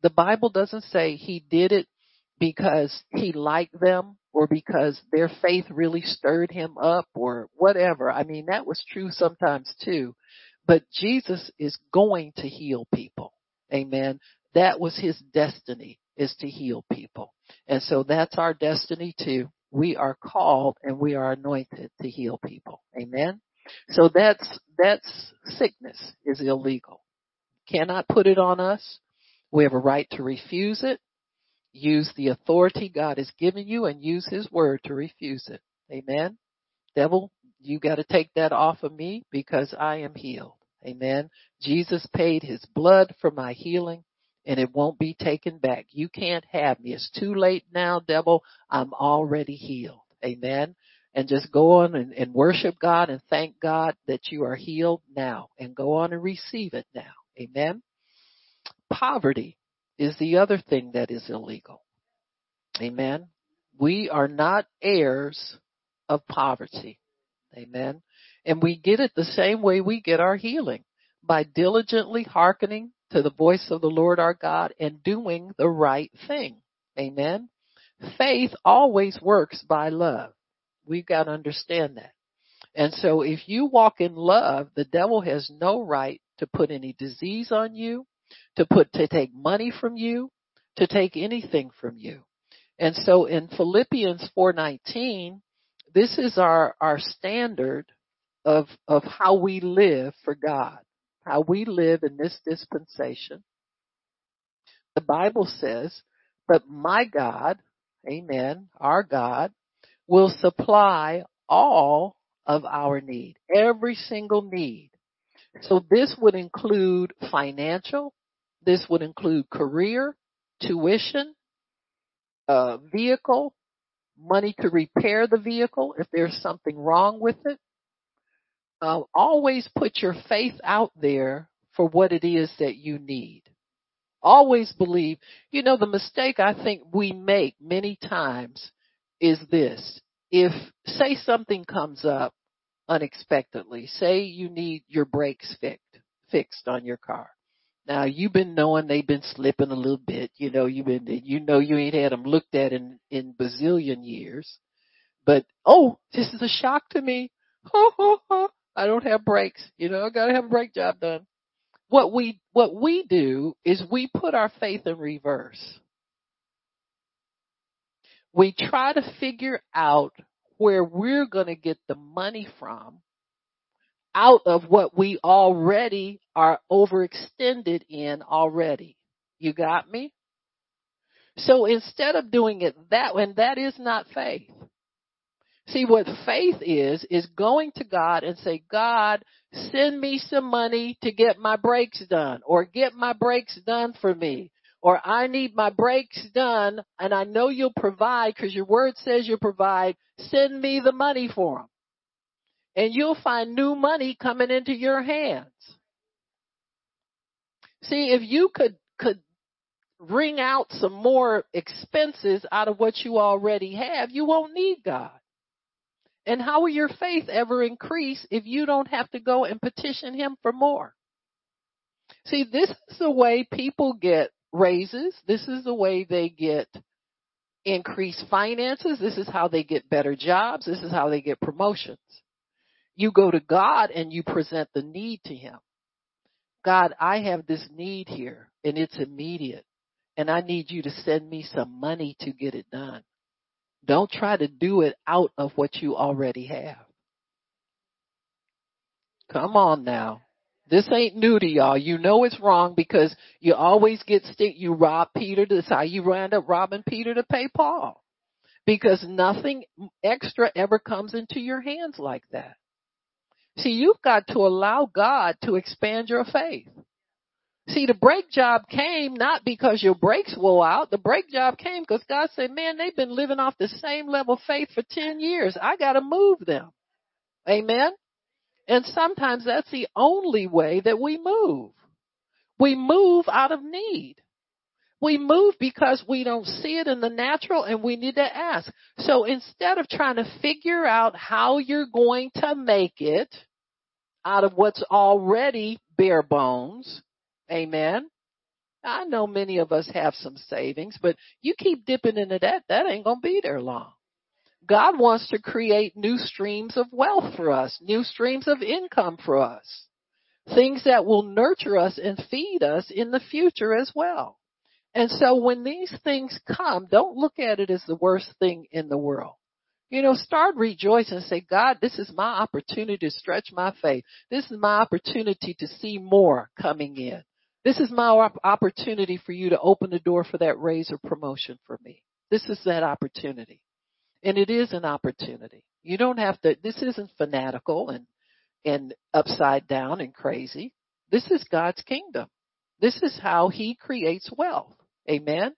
the Bible doesn't say he did it because he liked them or because their faith really stirred him up or whatever. I mean, that was true sometimes too. But Jesus is going to heal people. Amen. That was his destiny is to heal people. And so that's our destiny too. We are called and we are anointed to heal people. Amen. So that's, that's sickness is illegal. Cannot put it on us. We have a right to refuse it use the authority God has given you and use His word to refuse it. Amen. Devil, you got to take that off of me because I am healed. Amen. Jesus paid His blood for my healing and it won't be taken back. You can't have me. It's too late now, devil. I'm already healed. Amen. And just go on and, and worship God and thank God that you are healed now and go on and receive it now. Amen. Poverty is the other thing that is illegal. Amen. We are not heirs of poverty. Amen. And we get it the same way we get our healing by diligently hearkening to the voice of the Lord our God and doing the right thing. Amen. Faith always works by love. We've got to understand that. And so if you walk in love, the devil has no right to put any disease on you, to put, to take money from you, to take anything from you. And so in Philippians 4:19, this is our our standard of of how we live for God, how we live in this dispensation. The Bible says, "But my God, amen, our God will supply all of our need, every single need. So this would include financial, this would include career, tuition, uh, vehicle, money to repair the vehicle if there's something wrong with it. Uh, always put your faith out there for what it is that you need. Always believe, you know, the mistake I think we make many times is this. If, say something comes up unexpectedly, say you need your brakes fixed, fixed on your car. Now you've been knowing they've been slipping a little bit. You know you've been you know you ain't had them looked at in in bazillion years. But oh, this is a shock to me. <laughs> I don't have brakes. You know I got to have a brake job done. What we what we do is we put our faith in reverse. We try to figure out where we're going to get the money from out of what we already are overextended in already. You got me? So instead of doing it that way, and that is not faith. See what faith is, is going to God and say, God, send me some money to get my brakes done or get my brakes done for me or I need my brakes done and I know you'll provide because your word says you'll provide. Send me the money for them and you'll find new money coming into your hands. See, if you could, could wring out some more expenses out of what you already have, you won't need God. And how will your faith ever increase if you don't have to go and petition Him for more? See, this is the way people get raises. This is the way they get increased finances. This is how they get better jobs. This is how they get promotions. You go to God and you present the need to Him. God, I have this need here and it's immediate and I need you to send me some money to get it done. Don't try to do it out of what you already have. Come on now. This ain't new to y'all. You know it's wrong because you always get stick. You rob Peter. That's how you wind up robbing Peter to pay Paul. Because nothing extra ever comes into your hands like that. See, you've got to allow God to expand your faith. See, the brake job came not because your brakes wore out. The brake job came because God said, man, they've been living off the same level of faith for 10 years. I gotta move them. Amen? And sometimes that's the only way that we move. We move out of need. We move because we don't see it in the natural and we need to ask. So instead of trying to figure out how you're going to make it out of what's already bare bones, amen. I know many of us have some savings, but you keep dipping into that, that ain't gonna be there long. God wants to create new streams of wealth for us, new streams of income for us, things that will nurture us and feed us in the future as well. And so when these things come, don't look at it as the worst thing in the world. You know, start rejoicing and say, God, this is my opportunity to stretch my faith. This is my opportunity to see more coming in. This is my opportunity for you to open the door for that raise or promotion for me. This is that opportunity. And it is an opportunity. You don't have to, this isn't fanatical and, and upside down and crazy. This is God's kingdom. This is how he creates wealth. Amen.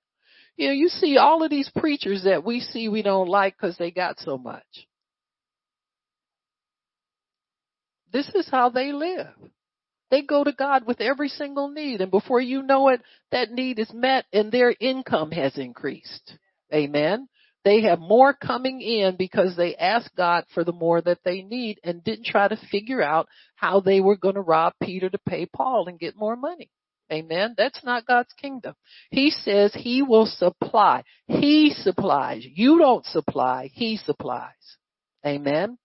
You know, you see all of these preachers that we see we don't like because they got so much. This is how they live. They go to God with every single need and before you know it, that need is met and their income has increased. Amen. They have more coming in because they asked God for the more that they need and didn't try to figure out how they were going to rob Peter to pay Paul and get more money. Amen. That's not God's kingdom. He says he will supply. He supplies. You don't supply. He supplies. Amen.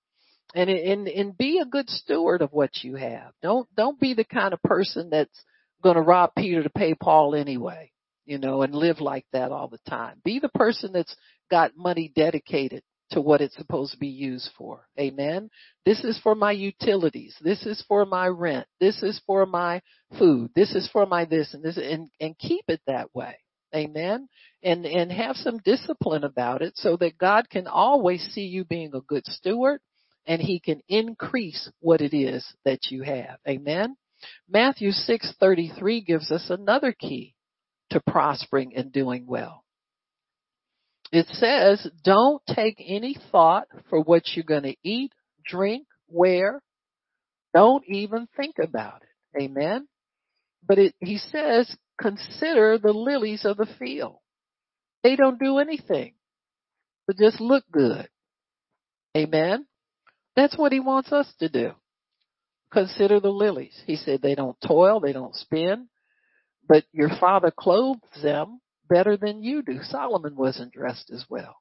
And, and, and be a good steward of what you have. Don't, don't be the kind of person that's going to rob Peter to pay Paul anyway, you know, and live like that all the time. Be the person that's got money dedicated to what it's supposed to be used for. Amen. This is for my utilities. This is for my rent. This is for my food. This is for my this and this and, and keep it that way. Amen. And, and have some discipline about it so that God can always see you being a good steward and he can increase what it is that you have. Amen. Matthew 6:33 gives us another key to prospering and doing well. It says, don't take any thought for what you're going to eat, drink, wear. Don't even think about it. Amen. But it, he says, consider the lilies of the field. They don't do anything, but just look good. Amen. That's what he wants us to do. Consider the lilies. He said they don't toil, they don't spin, but your father clothes them better than you do. Solomon wasn't dressed as well.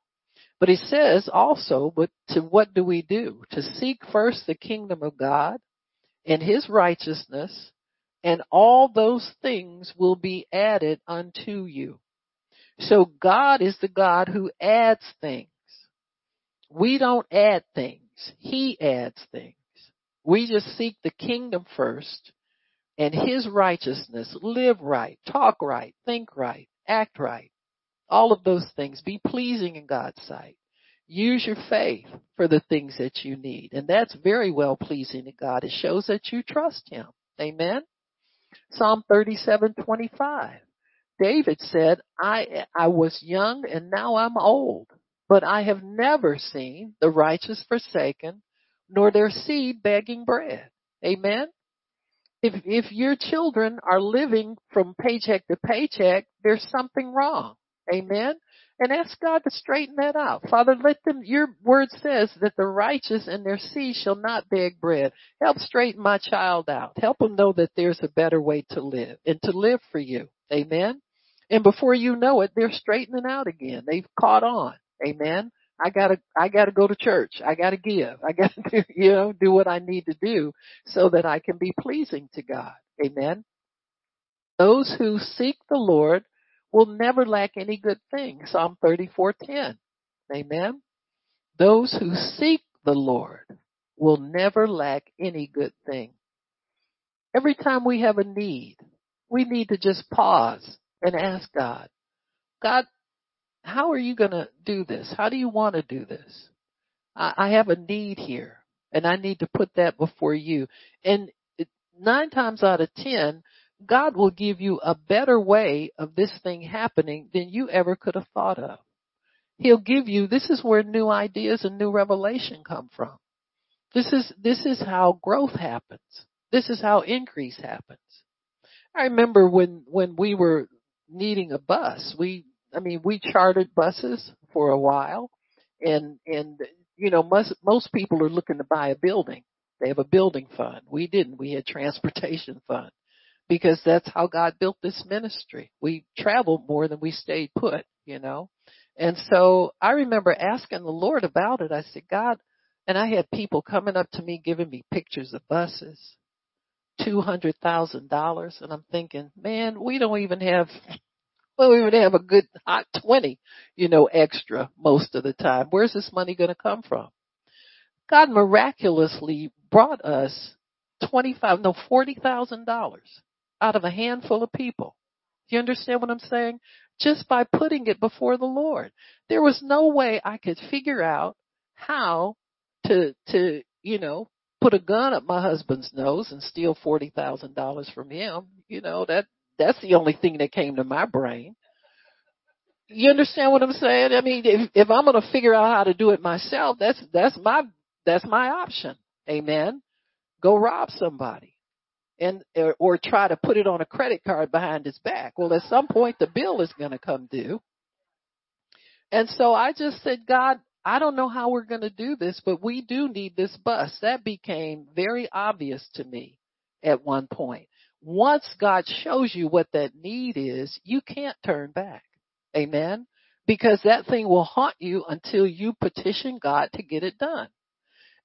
But he says also, but to what do we do? To seek first the kingdom of God and his righteousness and all those things will be added unto you. So God is the God who adds things. We don't add things. He adds things. We just seek the kingdom first and his righteousness. Live right, talk right, think right, act right. All of those things. Be pleasing in God's sight. Use your faith for the things that you need. And that's very well pleasing to God. It shows that you trust him. Amen. Psalm 37:25. David said, I, I was young and now I'm old, but I have never seen the righteous forsaken, nor their seed begging bread. Amen. If, if your children are living from paycheck to paycheck, there's something wrong. Amen. And ask God to straighten that out. Father, let them, your word says that the righteous and their seed shall not beg bread. Help straighten my child out. Help them know that there's a better way to live and to live for you. Amen. And before you know it, they're straightening out again. They've caught on. Amen. I gotta, I gotta go to church. I gotta give. I gotta <laughs> do, you know, do what I need to do so that I can be pleasing to God. Amen. Those who seek the Lord will never lack any good thing. Psalm 34:10. Amen. Those who seek the Lord will never lack any good thing. Every time we have a need, we need to just pause and ask God, God, how are you going to do this? How do you want to do this? I, I have a need here and I need to put that before you. And nine times out of ten, God will give you a better way of this thing happening than you ever could have thought of. He'll give you, this is where new ideas and new revelation come from. This is, this is how growth happens. This is how increase happens. I remember when, when we were needing a bus, we, I mean, we chartered buses for a while and, and, you know, most, most people are looking to buy a building. They have a building fund. We didn't. We had transportation fund because that's how God built this ministry. We traveled more than we stayed put, you know. And so I remember asking the Lord about it. I said, God, and I had people coming up to me giving me pictures of buses, two hundred thousand dollars, and I'm thinking, man, we don't even have, we don't have a good hot twenty, you know, extra most of the time. Where's this money going to come from? God miraculously brought us twenty-five, no, forty thousand dollars out of a handful of people. You understand what I'm saying? Just by putting it before the Lord. There was no way I could figure out how to, to, you know, put a gun up my husband's nose and steal $40,000 from him. You know, that, That's the only thing that came to my brain. You understand what I'm saying? I mean, if, if I'm going to figure out how to do it myself, that's, that's my, that's my option. Amen. Go rob somebody and, or, or try to put it on a credit card behind his back. Well, at some point the bill is going to come due. And so I just said, God, I don't know how we're going to do this, but we do need this bus. That became very obvious to me at one point. Once God shows you what that need is, you can't turn back. Amen. Because that thing will haunt you until you petition God to get it done.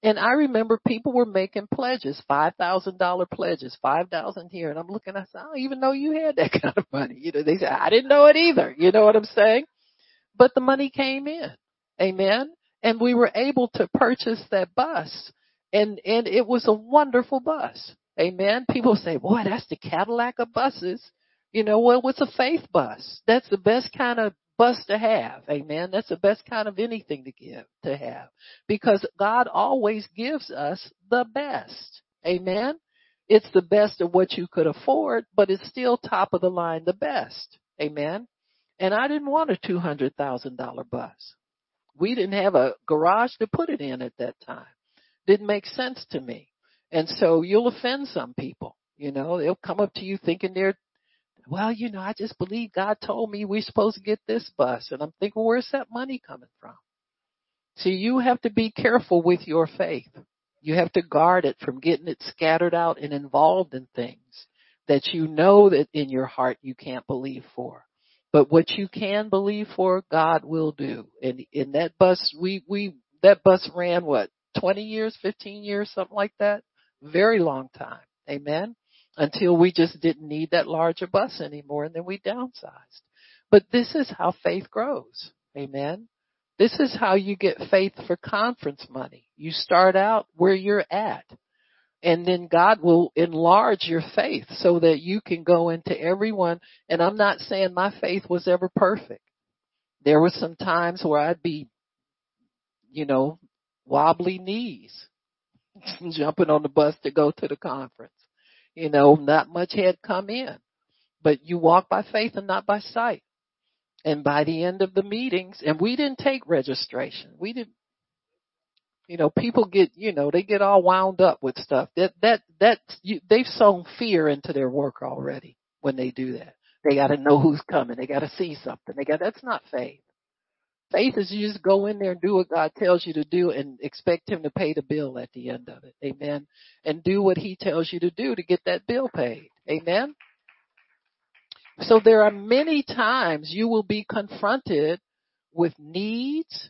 And I remember people were making pledges, $5,000 pledges, 5,000 here. And I'm looking, I said, I don't even know you had that <laughs> kind of money. You know, they said, I didn't know it either. You know what I'm saying? But the money came in. Amen. And we were able to purchase that bus and, and it was a wonderful bus. Amen. People say, boy, that's the Cadillac of buses. You know, well, what's a faith bus? That's the best kind of bus to have. Amen. That's the best kind of anything to give, to have. Because God always gives us the best. Amen. It's the best of what you could afford, but it's still top of the line, the best. Amen. And I didn't want a $200,000 bus. We didn't have a garage to put it in at that time. Didn't make sense to me. And so you'll offend some people. You know, they'll come up to you thinking they're, well, you know, I just believe God told me we're supposed to get this bus. And I'm thinking, where's that money coming from? See, you have to be careful with your faith. You have to guard it from getting it scattered out and involved in things that you know that in your heart you can't believe for. But what you can believe for, God will do. And in that bus, we, we, that bus ran what, 20 years, 15 years, something like that? Very long time. Amen. Until we just didn't need that larger bus anymore and then we downsized. But this is how faith grows. Amen. This is how you get faith for conference money. You start out where you're at and then God will enlarge your faith so that you can go into everyone. And I'm not saying my faith was ever perfect. There were some times where I'd be, you know, wobbly knees, <laughs> jumping on the bus to go to the conference. You know, not much had come in, but you walk by faith and not by sight. And by the end of the meetings, and we didn't take registration. We didn't, you know, people get, you know, they get all wound up with stuff. That, that, that, you, they've sown fear into their work already when they do that. They gotta know who's coming. They gotta see something. They got, that's not faith. Faith is you just go in there and do what God tells you to do and expect Him to pay the bill at the end of it. Amen. And do what He tells you to do to get that bill paid. Amen. So there are many times you will be confronted with needs,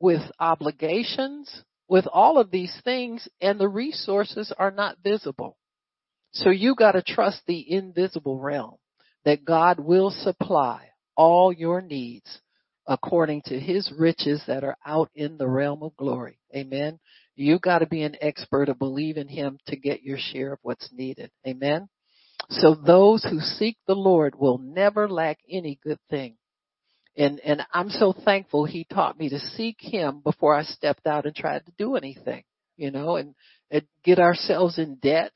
with obligations, with all of these things and the resources are not visible. So you gotta trust the invisible realm that God will supply all your needs according to his riches that are out in the realm of glory. Amen. You gotta be an expert to believe in him to get your share of what's needed. Amen. So those who seek the Lord will never lack any good thing. And, and I'm so thankful he taught me to seek him before I stepped out and tried to do anything, you know, and, and get ourselves in debt,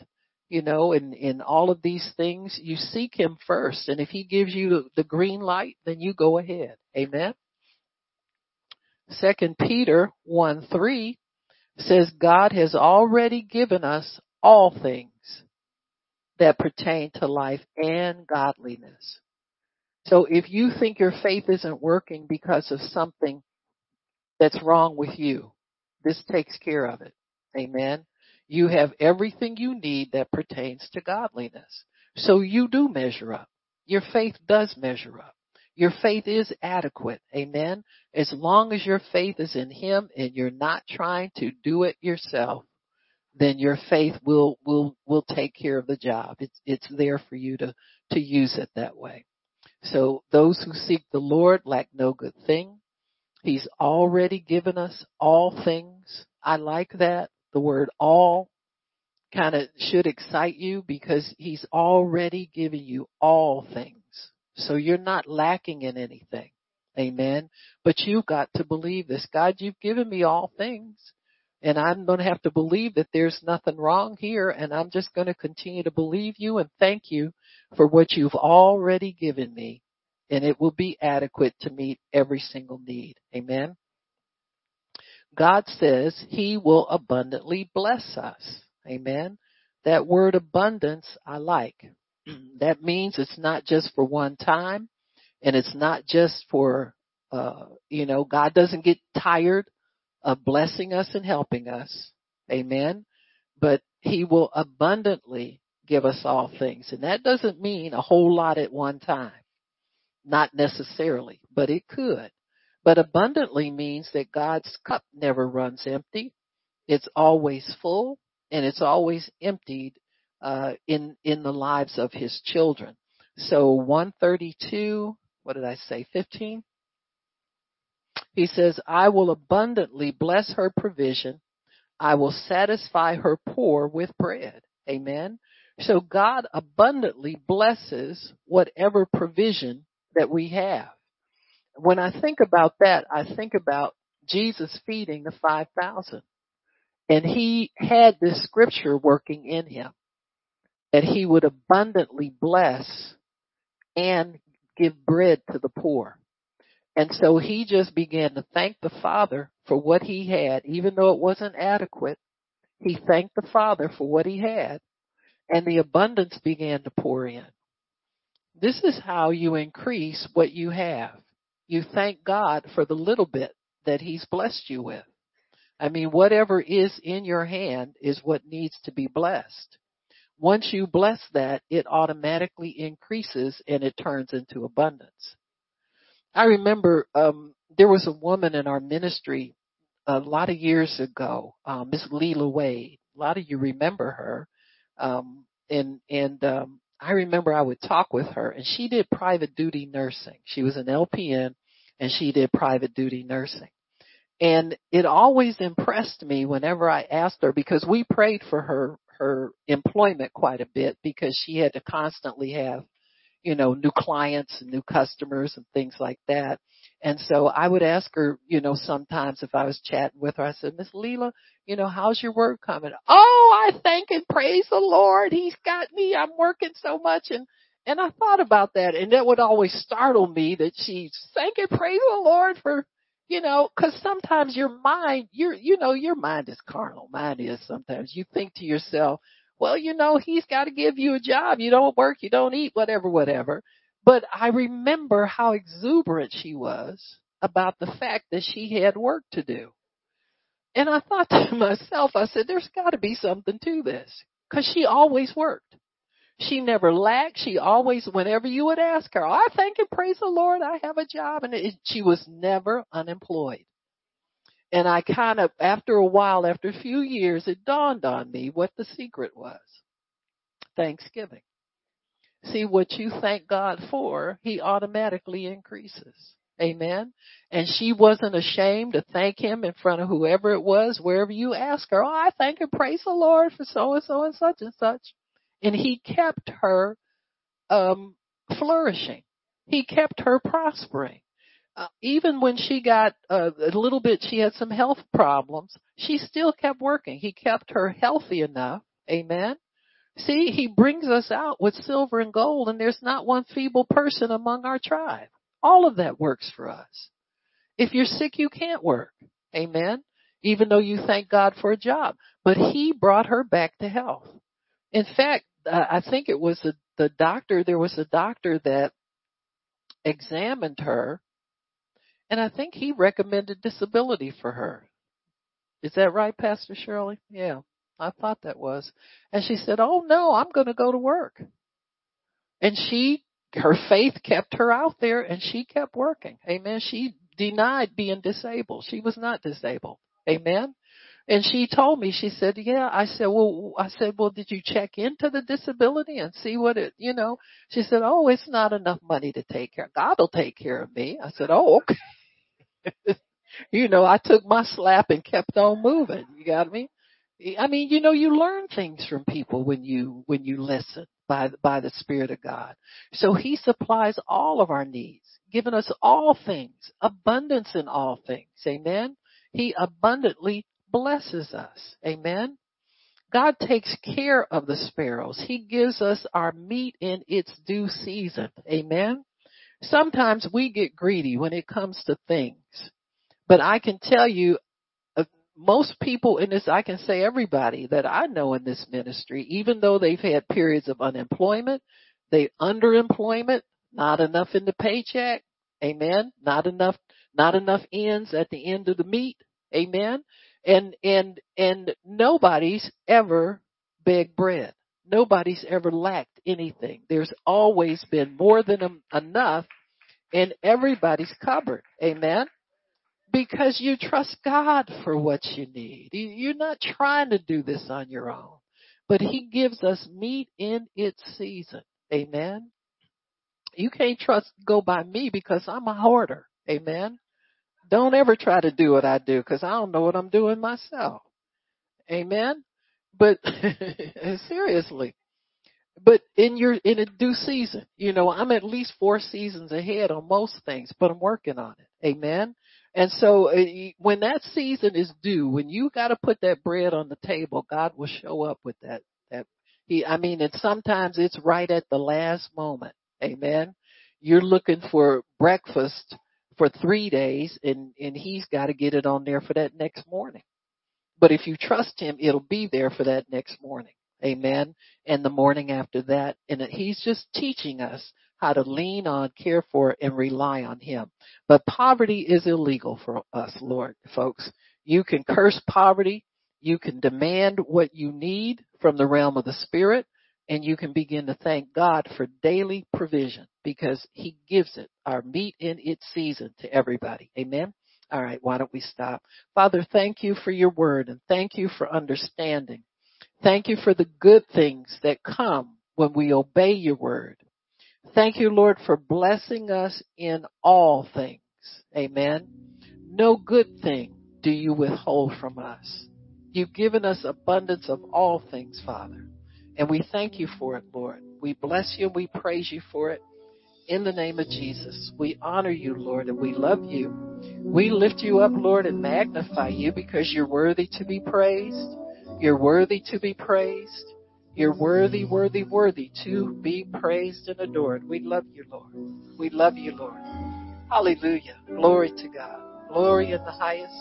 you know, and, and all of these things. You seek him first. And if he gives you the green light, then you go ahead. Amen. Second Peter 1 3 says God has already given us all things that pertain to life and godliness. So if you think your faith isn't working because of something that's wrong with you, this takes care of it. Amen. You have everything you need that pertains to godliness. So you do measure up. Your faith does measure up. Your faith is adequate. Amen. As long as your faith is in Him and you're not trying to do it yourself, then your faith will, will, will take care of the job. It's, it's there for you to, to use it that way. So those who seek the Lord lack no good thing. He's already given us all things. I like that. The word all kind of should excite you because he's already given you all things. So you're not lacking in anything. Amen. But you've got to believe this. God, you've given me all things. And I'm going to have to believe that there's nothing wrong here and I'm just going to continue to believe you and thank you for what you've already given me and it will be adequate to meet every single need. Amen. God says he will abundantly bless us. Amen. That word abundance I like. That means it's not just for one time and it's not just for, uh, you know, God doesn't get tired of blessing us and helping us. Amen. But he will abundantly give us all things. And that doesn't mean a whole lot at one time. Not necessarily, but it could. But abundantly means that God's cup never runs empty. It's always full and it's always emptied uh, in in the lives of His children. So 132, what did I say? 15. He says, "I will abundantly bless her provision. I will satisfy her poor with bread." Amen. So God abundantly blesses whatever provision that we have when I think about that, I think about Jesus feeding the 5,000. And he had this scripture working in him that he would abundantly bless and give bread to the poor. And so he just began to thank the Father for what he had, even though it wasn't adequate. He thanked the Father for what he had, and the abundance began to pour in. This is how you increase what you have you thank God for the little bit that He's blessed you with. I mean, whatever is in your hand is what needs to be blessed. Once you bless that, it automatically increases and it turns into abundance. I remember um, there was a woman in our ministry a lot of years ago, uh, Miss Leela Wade. A lot of you remember her, um, and and um, I remember I would talk with her, and she did private duty nursing. She was an LPN, and she did private duty nursing. And it always impressed me whenever I asked her because we prayed for her her employment quite a bit because she had to constantly have, you know, new clients and new customers and things like that. And so I would ask her, you know, sometimes if I was chatting with her, I said, Miss Leela, you know, how's your work coming? Oh, I thank and praise the Lord. He's got me. I'm working so much. And and I thought about that and that would always startle me that she thank and praise the Lord for, you know, cause sometimes your mind, your, you know, your mind is carnal. Mine is sometimes. You think to yourself, well, you know, he's got to give you a job. You don't work, you don't eat, whatever, whatever. But I remember how exuberant she was about the fact that she had work to do. And I thought <laughs> to myself, I said, there's got to be something to this. Cause she always worked. She never lacked. She always, whenever you would ask her, I thank and praise the Lord, I have a job. And it, she was never unemployed. And I kind of, after a while, after a few years, it dawned on me what the secret was. Thanksgiving. See what you thank God for, He automatically increases. Amen. And she wasn't ashamed to thank him in front of whoever it was, wherever you ask her, oh, I thank and praise the Lord for so and so and such and such and he kept her um, flourishing. He kept her prospering. Uh, even when she got uh, a little bit, she had some health problems. She still kept working. He kept her healthy enough. Amen. See, he brings us out with silver and gold, and there's not one feeble person among our tribe. All of that works for us. If you're sick, you can't work. Amen. Even though you thank God for a job. But he brought her back to health. In fact, I think it was a, the doctor, there was a doctor that examined her and I think he recommended disability for her. Is that right, Pastor Shirley? Yeah, I thought that was. And she said, Oh no, I'm going to go to work. And she, her faith kept her out there and she kept working. Amen. She denied being disabled. She was not disabled. Amen. And she told me, she said, yeah, I said, well, I said, well, did you check into the disability and see what it, you know, she said, oh, it's not enough money to take care. God will take care of me. I said, oh, okay. <laughs> you know, I took my slap and kept on moving. You got me? I mean, you know, you learn things from people when you, when you listen by, by the Spirit of God. So He supplies all of our needs, giving us all things, abundance in all things. Amen. He abundantly blesses us. Amen. God takes care of the sparrows. He gives us our meat in its due season. Amen. Sometimes we get greedy when it comes to things. But I can tell you, uh, most people in this, I can say everybody that I know in this ministry, even though they've had periods of unemployment, they underemployment, not enough in the paycheck, amen, not enough, not enough ends at the end of the meat, amen, and, and, and nobody's ever begged bread. Nobody's ever lacked anything. There's always been more than enough in everybody's cupboard. Amen. Because you trust God for what you need. You're not trying to do this on your own, but He gives us meat in its season. Amen. You can't trust, go by me because I'm a hoarder. Amen. Don't ever try to do what I do because I don't know what I'm doing myself. Amen. But <laughs> seriously, but in your in a due season, you know, I'm at least four seasons ahead on most things, but I'm working on it. Amen. And so uh, when that season is due, when you got to put that bread on the table, God will show up with that. That he, I mean, and sometimes it's right at the last moment. Amen. You're looking for breakfast for three days and, and he's got to get it on there for that next morning. But if you trust him, it'll be there for that next morning. Amen. And the morning after that. And he's just teaching us how to lean on, care for, and rely on him. But poverty is illegal for us, Lord, folks. You can curse poverty. You can demand what you need from the realm of the spirit and you can begin to thank God for daily provision because He gives it, our meat in its season to everybody. Amen. All right, why don't we stop? Father, thank you for your word and thank you for understanding. Thank you for the good things that come when we obey your word. Thank you, Lord, for blessing us in all things. Amen. No good thing do you withhold from us. You've given us abundance of all things, Father. And we thank you for it, Lord. We bless you we praise you for it. In the name of Jesus, we honor you, Lord, and we love you. We lift you up, Lord, and magnify you because you're worthy to be praised. You're worthy to be praised. You're worthy, worthy, worthy to be praised and adored. We love you, Lord. We love you, Lord. Hallelujah. Glory to God. Glory in the highest.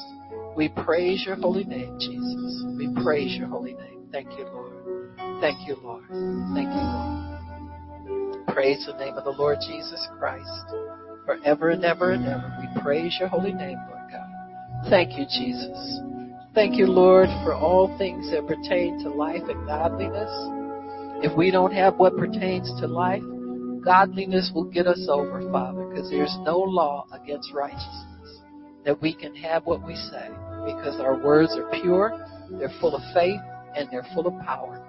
We praise your holy name, Jesus. We praise your holy name. Thank you, Lord. Thank you, Lord. Thank you, Lord. Praise the name of the Lord Jesus Christ. Forever and ever and ever, we praise your holy name, Lord God. Thank you, Jesus. Thank you, Lord, for all things that pertain to life and godliness. If we don't have what pertains to life, godliness will get us over, Father, because there's no law against righteousness. That we can have what we say, because our words are pure, they're full of faith, and they're full of power.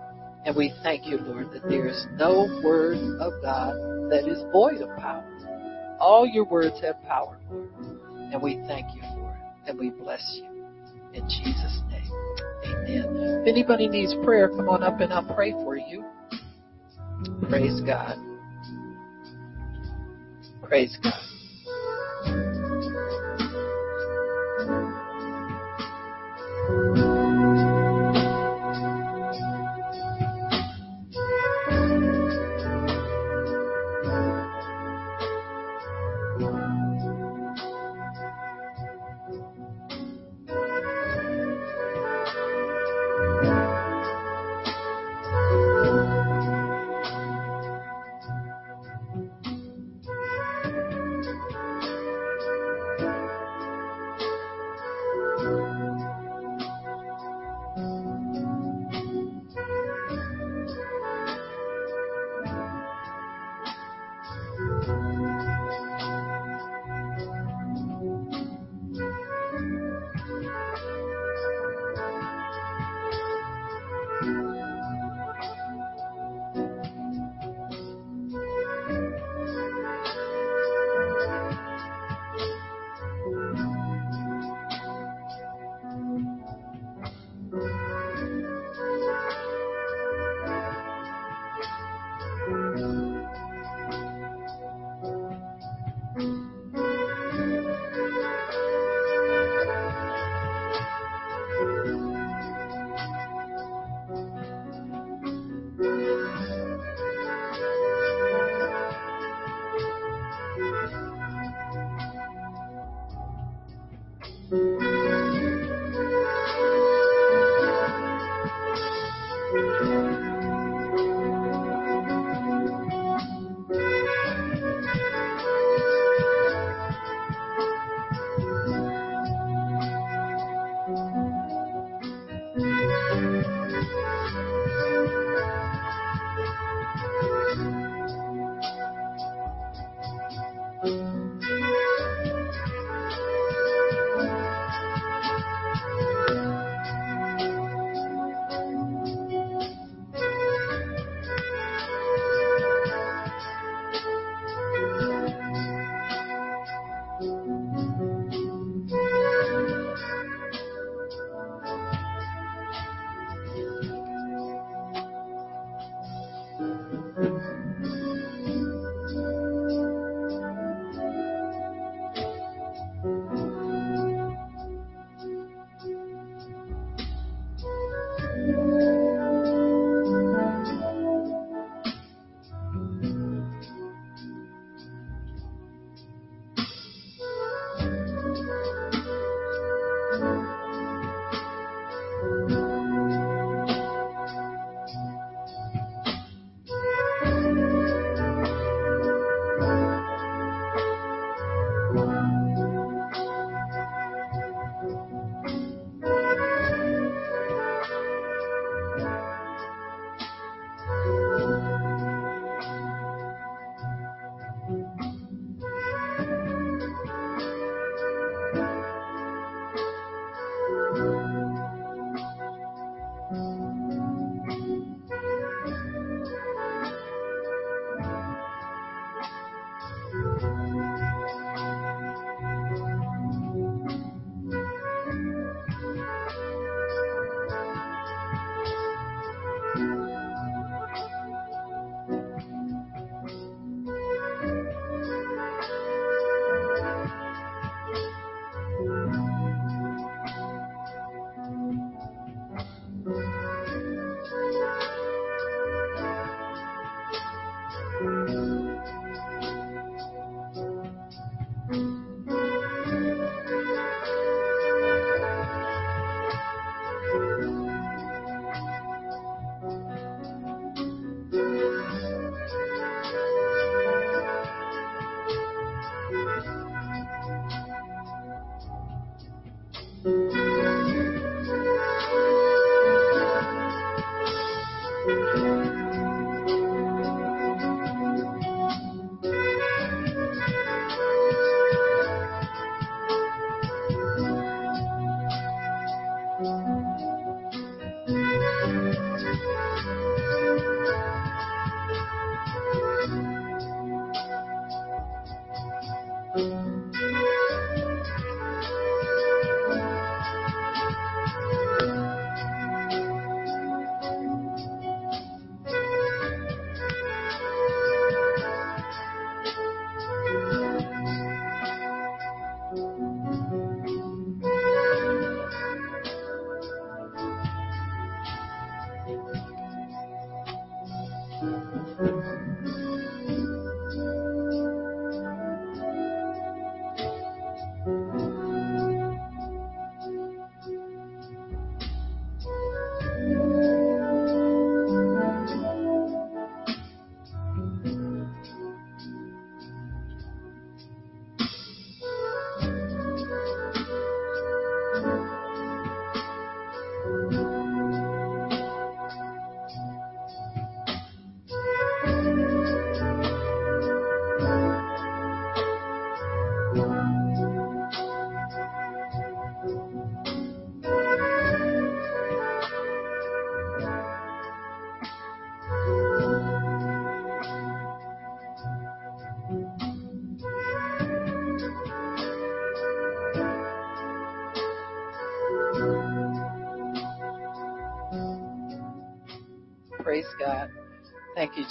And we thank you, Lord, that there is no word of God that is void of power. All your words have power, Lord. And we thank you for it. And we bless you. In Jesus' name. Amen. If anybody needs prayer, come on up and I'll pray for you. Praise God. Praise God. Thank you.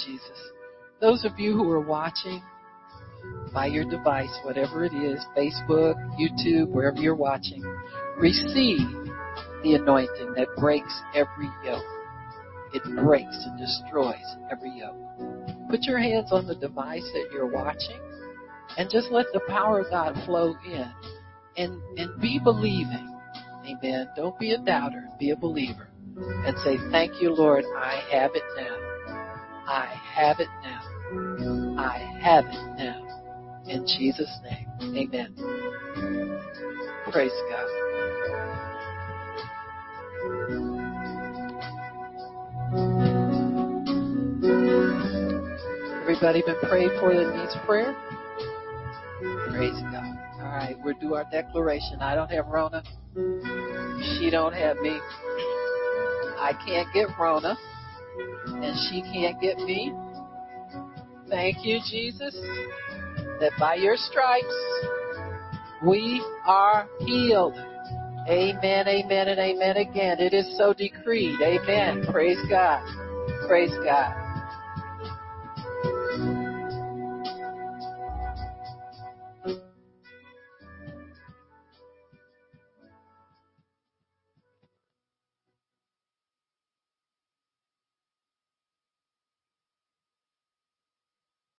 Jesus. Those of you who are watching by your device, whatever it is, Facebook, YouTube, wherever you're watching, receive the anointing that breaks every yoke. It breaks and destroys every yoke. Put your hands on the device that you're watching and just let the power of God flow in and, and be believing. Amen. Don't be a doubter. Be a believer and say, Thank you, Lord. I have it have it now. I have it now. In Jesus' name. Amen. Praise God. Everybody been prayed for that needs prayer? Praise God. All right, we'll do our declaration. I don't have Rona. She don't have me. I can't get Rona, and she can't get me. Thank you, Jesus, that by your stripes we are healed. Amen, amen, and amen again. It is so decreed. Amen. Praise God. Praise God.